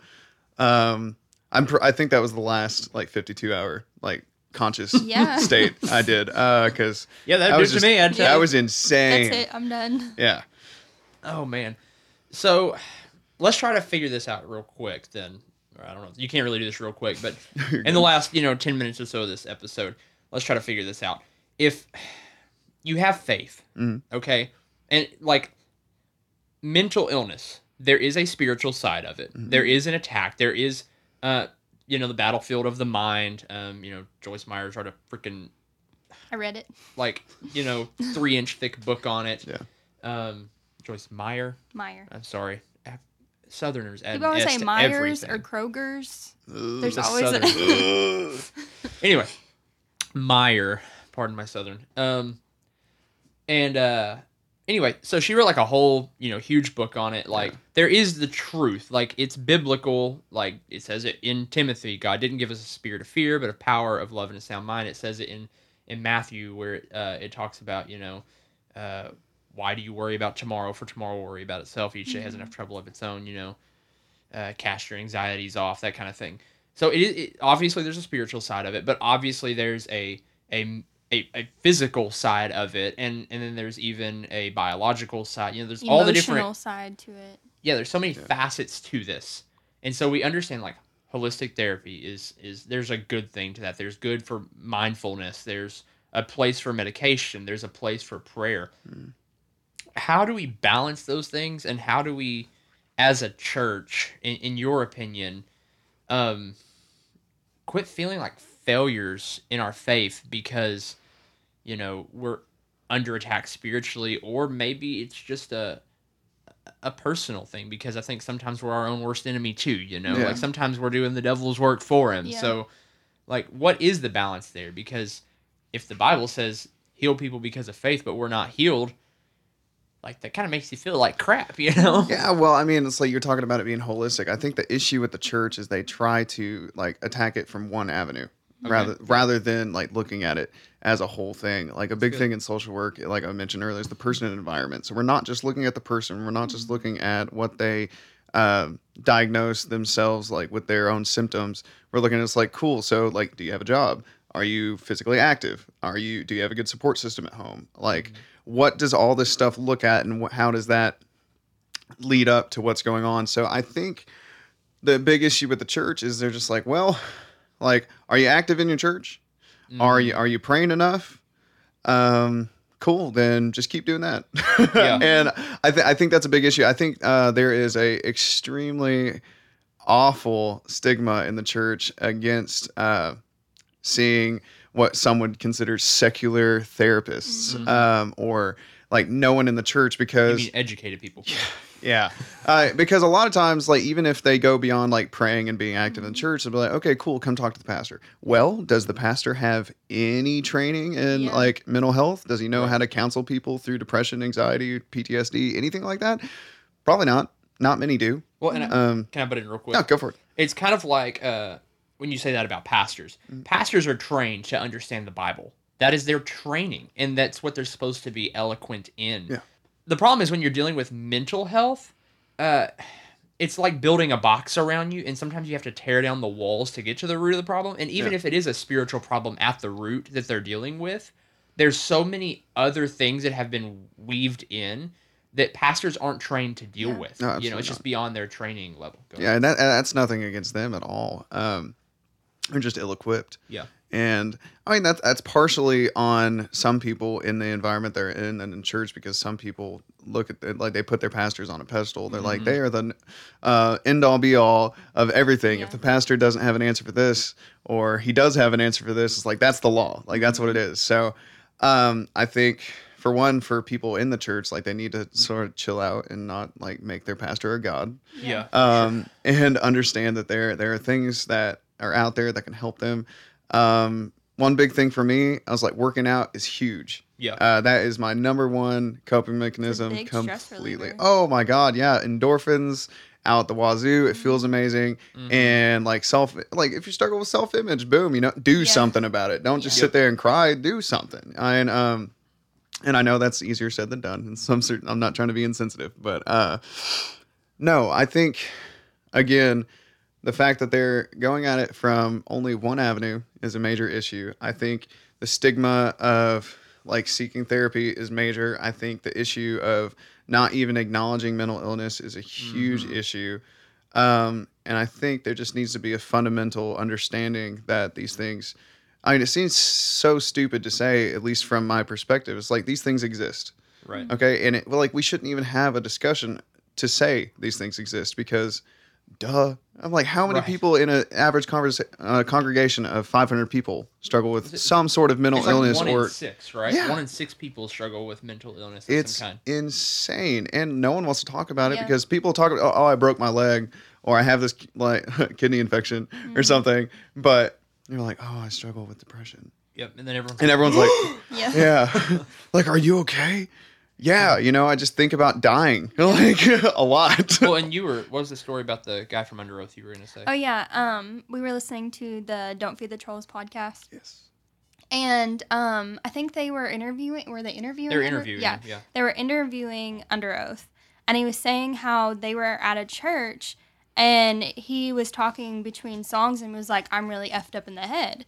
Um, I'm, pr- I think that was the last like 52 hour, like conscious Yeah. state I did. Uh, cause yeah, that I did was to just- me. I'd tell that you. was insane. That's it. I'm done. Yeah. Oh man. So let's try to figure this out real quick then. Or I don't know. You can't really do this real quick, but in the last, you know, 10 minutes or so of this episode, let's try to figure this out. If you have faith, Mhm. okay? And like mental illness, there is a spiritual side of it. There is an attack. There is uh you know, the battlefield of the mind. Um, you know, Joyce Meyer wrote a freaking I read it. like, you know, three inch thick book on it. Yeah. Um Joyce Meyer. Meyer. I'm sorry. Southerners add People always S say Myers everything. or Kroger's. Ugh. There's The always a. Anyway, Meyer, pardon my Southern. Um, and uh, anyway, so she wrote like a whole, you know, huge book on it. Like there is the truth, like it's biblical. Like it says it in Timothy. God didn't give us a spirit of fear, but of power, of love, and a sound mind. It says it in in Matthew where it, uh, it talks about, you know, uh, why do you worry about tomorrow? For tomorrow will worry about itself. Each day has enough trouble of its own. You know, uh, cast your anxieties off, that kind of thing. So it, it obviously there's a spiritual side of it, but obviously there's a a a, a physical side of it, and and then there's even a biological side. You know, there's all the different side to it. yeah. There's so many facets to this, and so we understand like holistic therapy is is there's a good thing to that. There's good for mindfulness. There's a place for medication. There's a place for prayer. How do we balance those things, and how do we, as a church, in, in your opinion, um, quit feeling like failures in our faith because, you know, we're under attack spiritually, or maybe it's just a a personal thing because I think sometimes we're our own worst enemy too, you know? Yeah. Like sometimes we're doing the devil's work for him. Yeah. So like what is the balance there? Because if the Bible says heal people because of faith, but we're not healed, like that kind of makes you feel like crap, you know? Yeah, well, I mean, it's like you're talking about it being holistic. I think the issue with the church is they try to like attack it from one avenue rather rather than like looking at it as a whole thing. Like a big thing in social work, like I mentioned earlier, is the person and environment. So we're not just looking at the person. We're not just looking at what they um, diagnose themselves like with their own symptoms. We're looking at it's like cool. So like, do you have a job? Are you physically active? Are you? Do you have a good support system at home? Like, what does all this stuff look at, and wh- how does that lead up to what's going on. So I think the big issue with the church is they're just like, well, like, are you active in your church? Are you are you praying enough? Um, cool. Then just keep doing that. Yeah. and I think I think that's a big issue. I think uh, there is a extremely awful stigma in the church against uh, seeing what some would consider secular therapists um, or like no one in the church You because mean educated people. yeah, uh, because a lot of times, like even if they go beyond like praying and being active in church, they'll be like, okay, cool, come talk to the pastor. Well, does the pastor have any training in Yeah. like mental health? Does he know Right. how to counsel people through depression, anxiety, PTSD, anything like that? Probably not. Not many do. Well, and I, Um, can I butt in real quick? no, go for it. It's kind of like uh, when you say that about pastors. Mm. Pastors are trained to understand the Bible. That is their training, and that's what they're supposed to be eloquent in. Yeah. The problem is when you're dealing with mental health, uh, it's like building a box around you, and sometimes you have to tear down the walls to get to the root of the problem. And even Yeah. if it is a spiritual problem at the root that they're dealing with, there's so many other things that have been weaved in that pastors aren't trained to deal Yeah. with. No, you know, it's just not. beyond their training level. Go Yeah, and, that, and that's nothing against them at all. Um, they're just ill-equipped. Yeah. And I mean that's that's partially on some people in the environment they're in and in church because some people look at it like they put their pastors on a pedestal. They're like Mhm. they are the uh, end all be all of everything. If the pastor doesn't have an answer for this or he does have an answer for this, it's like that's the law. Like that's what it is. So um, I think for one, for people in the church, like they need to sort of chill out and not like make their pastor a god Yeah. um, and understand that there there are things that are out there that can help them. Um, one big thing for me, I was like, working out is huge. Yeah. Uh, that is my number one coping mechanism. big completely. reliever. Oh my god, yeah, endorphins out the wazoo. It feels Mm-hmm. amazing, Mhm. and like self, like if you struggle with self image, boom, you know, do Yeah. something about it. Don't just Yeah. sit there and cry. Do something. And um, and I know that's easier said than done. And some certain, I'm not trying to be insensitive, but uh, no, I think again, the fact that they're going at it from only one avenue is a major issue. I think the stigma of like seeking therapy is major. I think the issue of not even acknowledging mental illness is a huge Mhm. issue. Um, and I think there just needs to be a fundamental understanding that these things. I mean, it seems so stupid to say, at least from my perspective. It's like these things exist. Right. Okay, and it, well, like we shouldn't even have a discussion to say these things exist because, duh. I'm like, how many Right. people in an average conversa- uh, congregation of 500 people struggle with it- some sort of mental It's like illness one or in six, right? Yeah. One in six people struggle with mental illness of it's some kind. insane and no one wants to talk about it Yeah. because people talk about oh, i broke my leg or i have this like kidney infection or Mhm. something but you're like oh i struggle with depression Yep. And then everyone's and everyone's like Yeah. yeah like are you okay yeah you know i just think about dying like a lot well, and you were. What was the story about the guy from Underoath? You were gonna say. Oh yeah. Um, we were listening to the Don't Feed the Trolls podcast, yes and um, I think they were interviewing. Were they interviewing? They're Under- interviewing. Yeah, Yeah. they were interviewing Underoath and he was saying how they were at a church and he was talking between songs and was like i'm really effed up in the head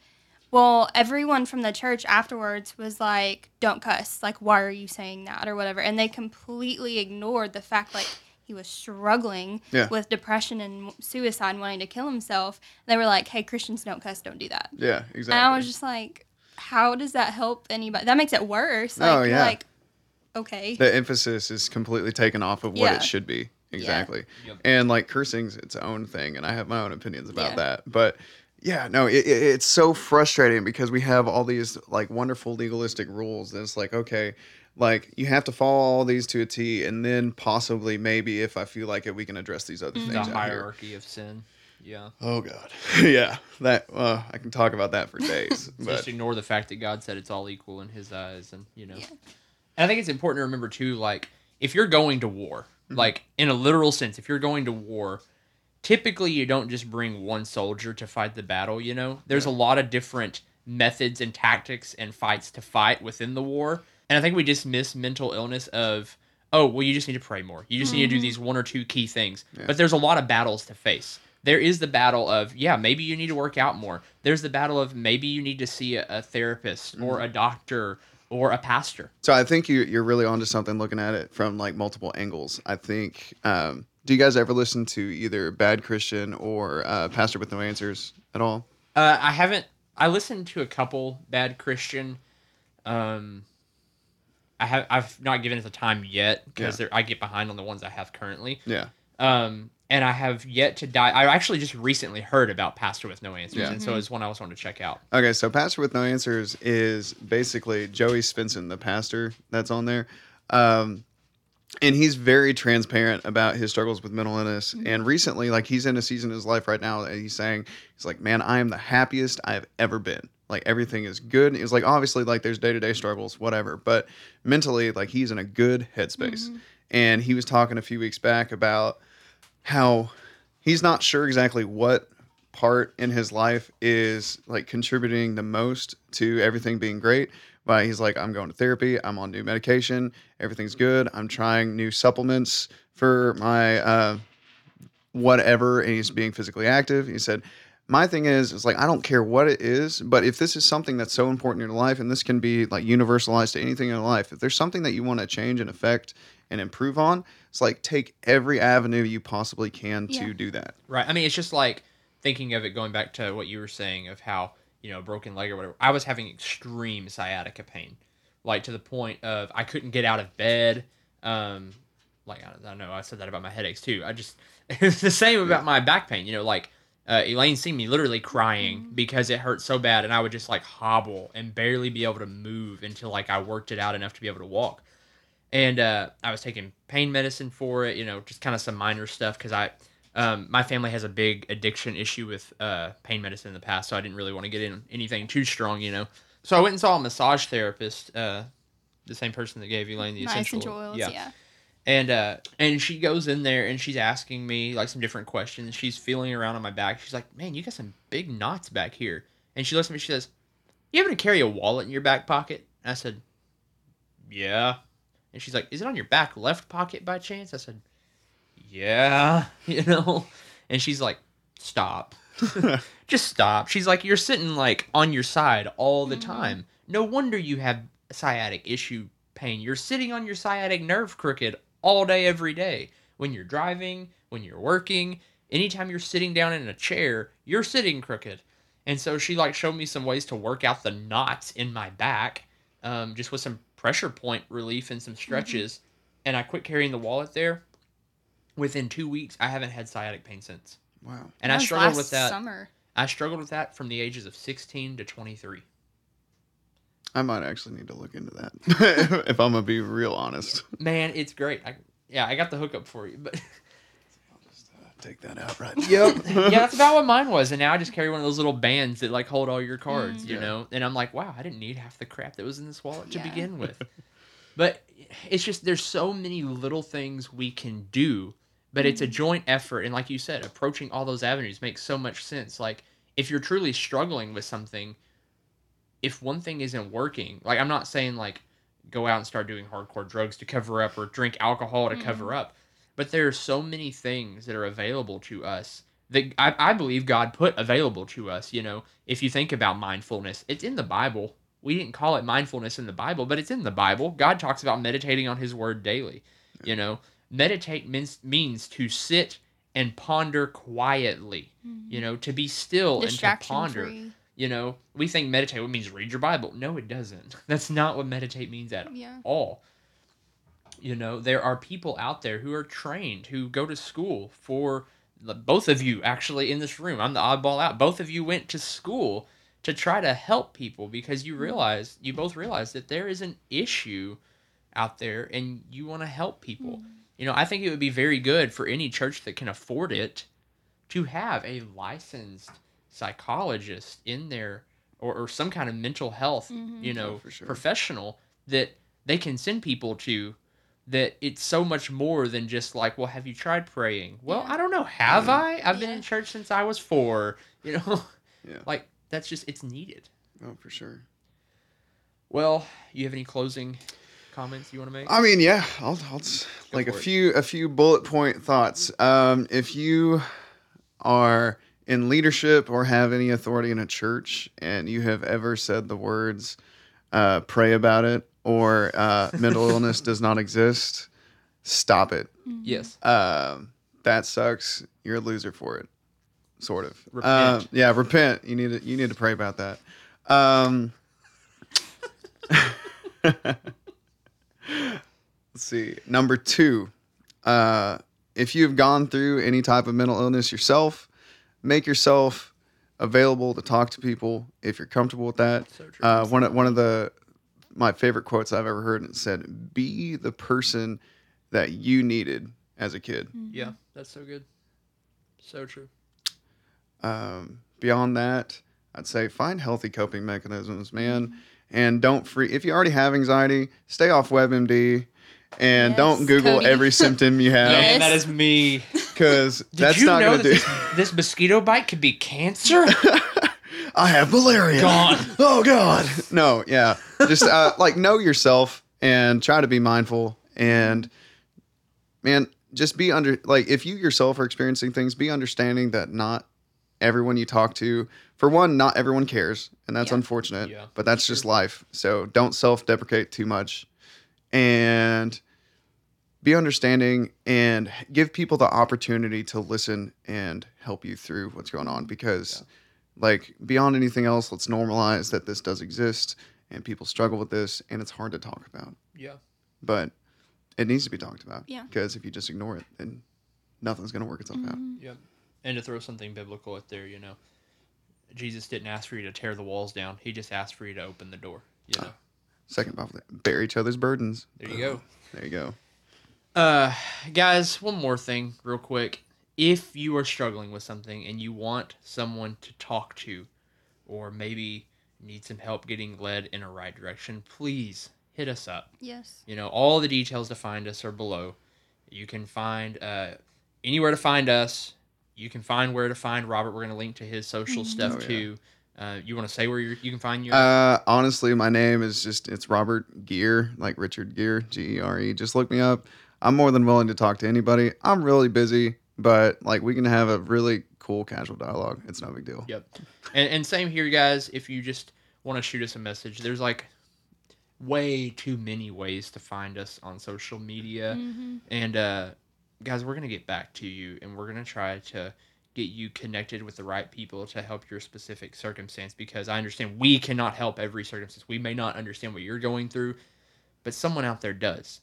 well everyone from the church afterwards was like don't cuss. Like why are you saying that? or whatever. And they completely ignored the fact like he was struggling Yeah. with depression and suicide and wanting to kill himself. They were like hey christians don't cuss. Don't do that. Yeah exactly and i was just like how does that help anybody? That makes it worse. Oh, like Oh, yeah. like okay. The emphasis is completely taken off of what Yeah. it should be. Exactly. Yep. and like cursing's its own thing and i have my own opinions about Yeah. that. But yeah no it, it, it's so frustrating because we have all these like wonderful legalistic rules and it's like okay like you have to follow all these to a t and then possibly maybe if i feel like it we can address these other Mhm. things The out here. hierarchy of sin. Yeah. oh god yeah that uh, i can talk about that for days but just ignore the fact that God said it's all equal in His eyes, and you know. Yeah. And I think it's important to remember too, like if you're going to war, Mm-hmm. like in a literal sense, if you're going to war, typically you don't just bring one soldier to fight the battle. You know, there's a lot of different methods and tactics and fights to fight within the war, and I think we dismiss mental illness of. Oh well, you just need to pray more. You just need to do Mhm. these one or two key things. Yeah. But there's a lot of battles to face. There is the battle of yeah, maybe you need to work out more. There's the battle of maybe you need to see a, a therapist or Mm-hmm. a doctor or a pastor. So I think you you're really onto something looking at it from like multiple angles. I think. Um, do you guys ever listen to either Bad Christian or uh, Pastor with No Answers at all? Uh, I haven't. I listened to a couple bad Christian. Um, I have. I've not given it the time yet because Yeah. I get behind on the ones I have currently. Yeah. Um, and I have yet to die. I actually just recently heard about Pastor with No Answers, Yeah. and so it's one I also want to check out. Okay, so Pastor with No Answers is basically Joey Svendsen, the pastor that's on there. Um, and he's very transparent about his struggles with mental illness. Mm-hmm. And recently, like he's in a season in his life right now, and he's saying, he's like, man, I am the happiest I have ever been. Like everything is good. He's like, obviously, like there's day to day struggles, whatever, but mentally, like he's in a good headspace. Mm-hmm. And he was talking a few weeks back about how he's not sure exactly what part in his life is like contributing the most to everything being great. But he's like, I'm going to therapy. I'm on new medication. Everything's good. I'm trying new supplements for my uh, whatever. And he's being physically active. He said, my thing is, is like, I don't care what it is, but if this is something that's so important in your life, and this can be like universalized to anything in your life, if there's something that you want to change and affect and improve on, it's like take every avenue you possibly can to do that. Right. I mean, it's just like thinking of it going back to what you were saying of how, you know, a broken leg or whatever. I was having extreme sciatica pain, like to the point of I couldn't get out of bed. Um, like, I, I don't know I said that about my headaches too. I just, it's the same about my back pain, you know, like, uh, Elaine seen me literally crying because it hurt so bad, and I would just like hobble and barely be able to move until like I worked it out enough to be able to walk and uh, I was taking pain medicine for it, you know, just kind of some minor stuff because I, um, my family has a big addiction issue with uh, pain medicine in the past, so I didn't really want to get in anything too strong, you know. So I went and saw a massage therapist, uh, the same person that gave Elaine the My essential, essential oils, yeah. and uh, and she goes in there and she's asking me like some different questions. She's feeling around on my back. She's like, "Man, you got some big knots back here." And she looks at me. She says, "You happen to carry a wallet in your back pocket?" And I said, "Yeah." And she's like, "Is it on your back left pocket by chance?" I said, "Yeah." You know. And she's like, "Stop." Just stop. She's like, "You're sitting like on your side all the time. No wonder you have sciatic issue pain. You're sitting on your sciatic nerve crooked all day, every day. When you're driving, when you're working, anytime you're sitting down in a chair, you're sitting crooked. And so she like showed me some ways to work out the knots in my back, um, just with some pressure point relief and some stretches. And I quit carrying the wallet there. Within two weeks, I haven't had sciatic pain since. Wow. And That I was struggled last with that. Summer. I struggled with that from the ages of 16 to 23. I might actually need to look into that if I'm gonna be real honest. Man, it's great. I, yeah, I got the hookup for you, but uh, Take that out right. Yep. yeah, that's about what mine was. And now I just carry one of those little bands that like hold all your mm-hmm. cards, you Yeah. know? And I'm like, wow, I didn't need half the crap that was in this wallet to Yeah. begin with. but it's just there's so many little things we can do, but it's a mm. joint effort. And like you said, approaching all those avenues makes so much sense. Like if you're truly struggling with something, if one thing isn't working, like I'm not saying like go out and start doing hardcore drugs to cover up or drink alcohol to cover mm-hmm. up, but there are so many things that are available to us that I, I believe God put available to us. You know, if you think about mindfulness, it's in the Bible. We didn't call it mindfulness in the Bible, but it's in the Bible. God talks about meditating on His Word daily. You know, meditate means means to sit and ponder quietly. You mm-hmm. know, to be still and to ponder. free. You know, we think meditate means read your Bible. No, it doesn't. That's not what meditate means at Yeah. all. You know, there are people out there who are trained, who go to school for both of you actually in this room. I'm the oddball out. Both of you went to school to try to help people because you mm-hmm. realize, you both realize that there is an issue out there and you want to help people. Mm-hmm. You know, I think it would be very good for any church that can afford it to have a licensed psychologist in there or, or some kind of mental health, mm-hmm. you know, oh, for sure. professional that they can send people to that it's so much more than just like, well, have you tried praying? Well, Yeah. I don't know. Have I? I've been in church since I was four. You know, Yeah. like that's just it's needed. Oh, for sure. Well, you have any closing comments you want to make? I mean, yeah, I'll, I'll like a it. few a few bullet point thoughts. Um, if you are in leadership or have any authority in a church, and you have ever said the words uh, "pray about it" or uh, "mental illness does not exist," stop it. yes. Um, that sucks. You're a loser for it, sort of. Repent. Um, yeah, repent. You need to you need to pray about that. Um, let's see. Number two, uh, if you've gone through any type of mental illness yourself, make yourself available to talk to people if you're comfortable with that. So true. Uh, one of one of the my favorite quotes I've ever heard. And it said, "Be the person that you needed as a kid." Yeah, that's so good. So true. Um, beyond that, I'd say find healthy coping mechanisms, man, and don't free. If you already have anxiety, stay off WebMD. And Yes, don't Google Cody. every symptom you have Yes. Man, that is me. because that's you not know going to that do. this, this mosquito bite could be cancer? I have malaria. Gone. Oh God. No, yeah. Just uh, like know yourself and try to be mindful and man, just be under like if you yourself are experiencing things, be understanding that not everyone you talk to, for one, not everyone cares, and that's Yeah. unfortunate. Yeah, but that's just life. So don't self-deprecate too much, and be understanding and give people the opportunity to listen and help you through what's going on because like beyond anything else let's normalize that this does exist and people struggle with this and it's hard to talk about yeah. but it needs to be talked about Yeah. because if you just ignore it then nothing's going to work itself out mm-hmm. Yep. And to throw something biblical out there, you know, Jesus didn't ask for you to tear the walls down. He just asked for you to open the door. You know. second Bible, bear each other's burdens There you go. there you go Uh, guys, one more thing, real quick. If you are struggling with something and you want someone to talk to, or maybe need some help getting led in a right direction, please hit us up. Yes. You know, all the details to find us are below. You can find uh, anywhere to find us. You can find where to find Robert. We're going to link to his social stuff Oh, yeah. too. Uh, you want to say where you're, you can find your? uh honestly my name is just it's Robert Gere like Richard Gere g-e-r-e just look me up i'm more than willing to talk to anybody i'm really busy but like we can have a really cool casual dialogue it's no big deal Yep. And, and same here, guys. If you just want to shoot us a message, there's like way too many ways to find us on social media. Mm-hmm. And uh, guys, we're gonna get back to you, and we're gonna try to get you connected with the right people to help your specific circumstance. Because I understand we cannot help every circumstance. We may not understand what you're going through, but someone out there does.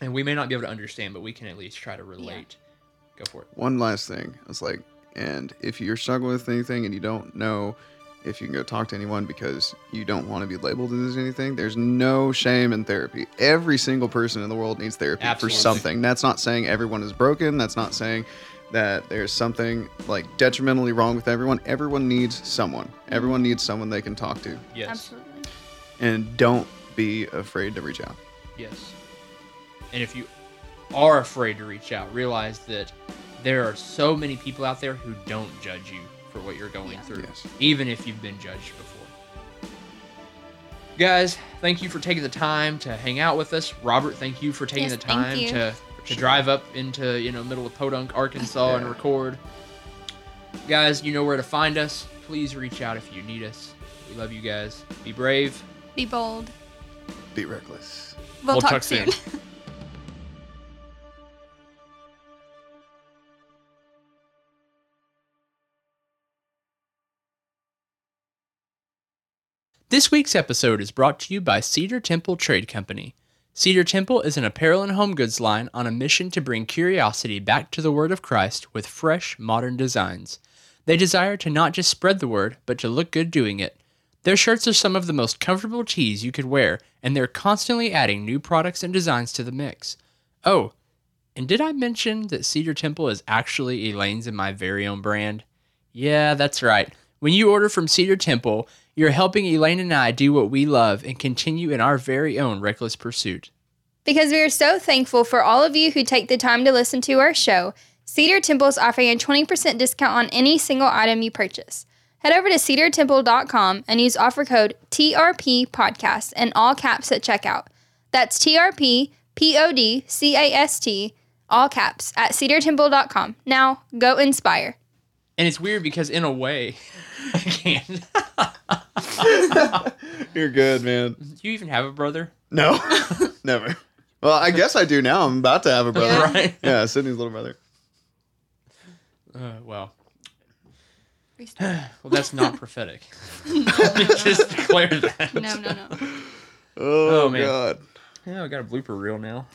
And we may not be able to understand, but we can at least try to relate. Go for it. one last thing it's like and if you're struggling with anything and you don't know if you can go talk to anyone because you don't want to be labeled as anything there's no shame in therapy. Every single person in the world needs therapy Absolutely. for something. That's not saying everyone is broken. That's not saying that there's something like detrimentally wrong with everyone. Everyone needs someone. Mm-hmm. Everyone needs someone they can talk to. Yes. Absolutely. and don't be afraid to reach out. Yes. And if you are afraid to reach out, realize that there are so many people out there who don't judge you for what you're going Yeah. through, Yes. even if you've been judged before. Guys, thank you for taking the time to hang out with us. Robert, thank you for taking Yes, the time you. to to drive up into you know middle of Podunk, Arkansas, and record. Guys, you know where to find us. Please reach out if you need us. We love you guys. Be brave. Be bold. be reckless We'll, We'll talk, talk soon. soon. This week's episode is brought to you by Cedar Temple Trade Company. Cedar Temple is an apparel and home goods line on a mission to bring curiosity back to the Word of Christ with fresh, modern designs. They desire to not just spread the word, but to look good doing it. Their shirts are some of the most comfortable tees you could wear, and they're constantly adding new products and designs to the mix. Oh, and did I mention that Cedar Temple is actually Elaine's and my very own brand? Yeah, that's right. When you order from Cedar Temple, you're helping Elaine and I do what we love and continue in our very own reckless pursuit. Because we are so thankful for all of you who take the time to listen to our show, Cedar Temple is offering a 20% discount on any single item you purchase. Head over to cedartemple.com and use offer code TRP Podcast in all caps at checkout. That's TRP P O D C A S T, all caps, at cedartemple.com. Now, go inspire. And it's weird because, in a way, I can't. you're good man Do you even have a brother? No, never. Well, I guess I do now. I'm about to have a brother. Yeah. Right? Yeah, Sydney's little brother. Uh, well, well, that's not prophetic. Just declare that. No, no, no. Oh, Oh, man. God. Yeah, I got a blooper reel now.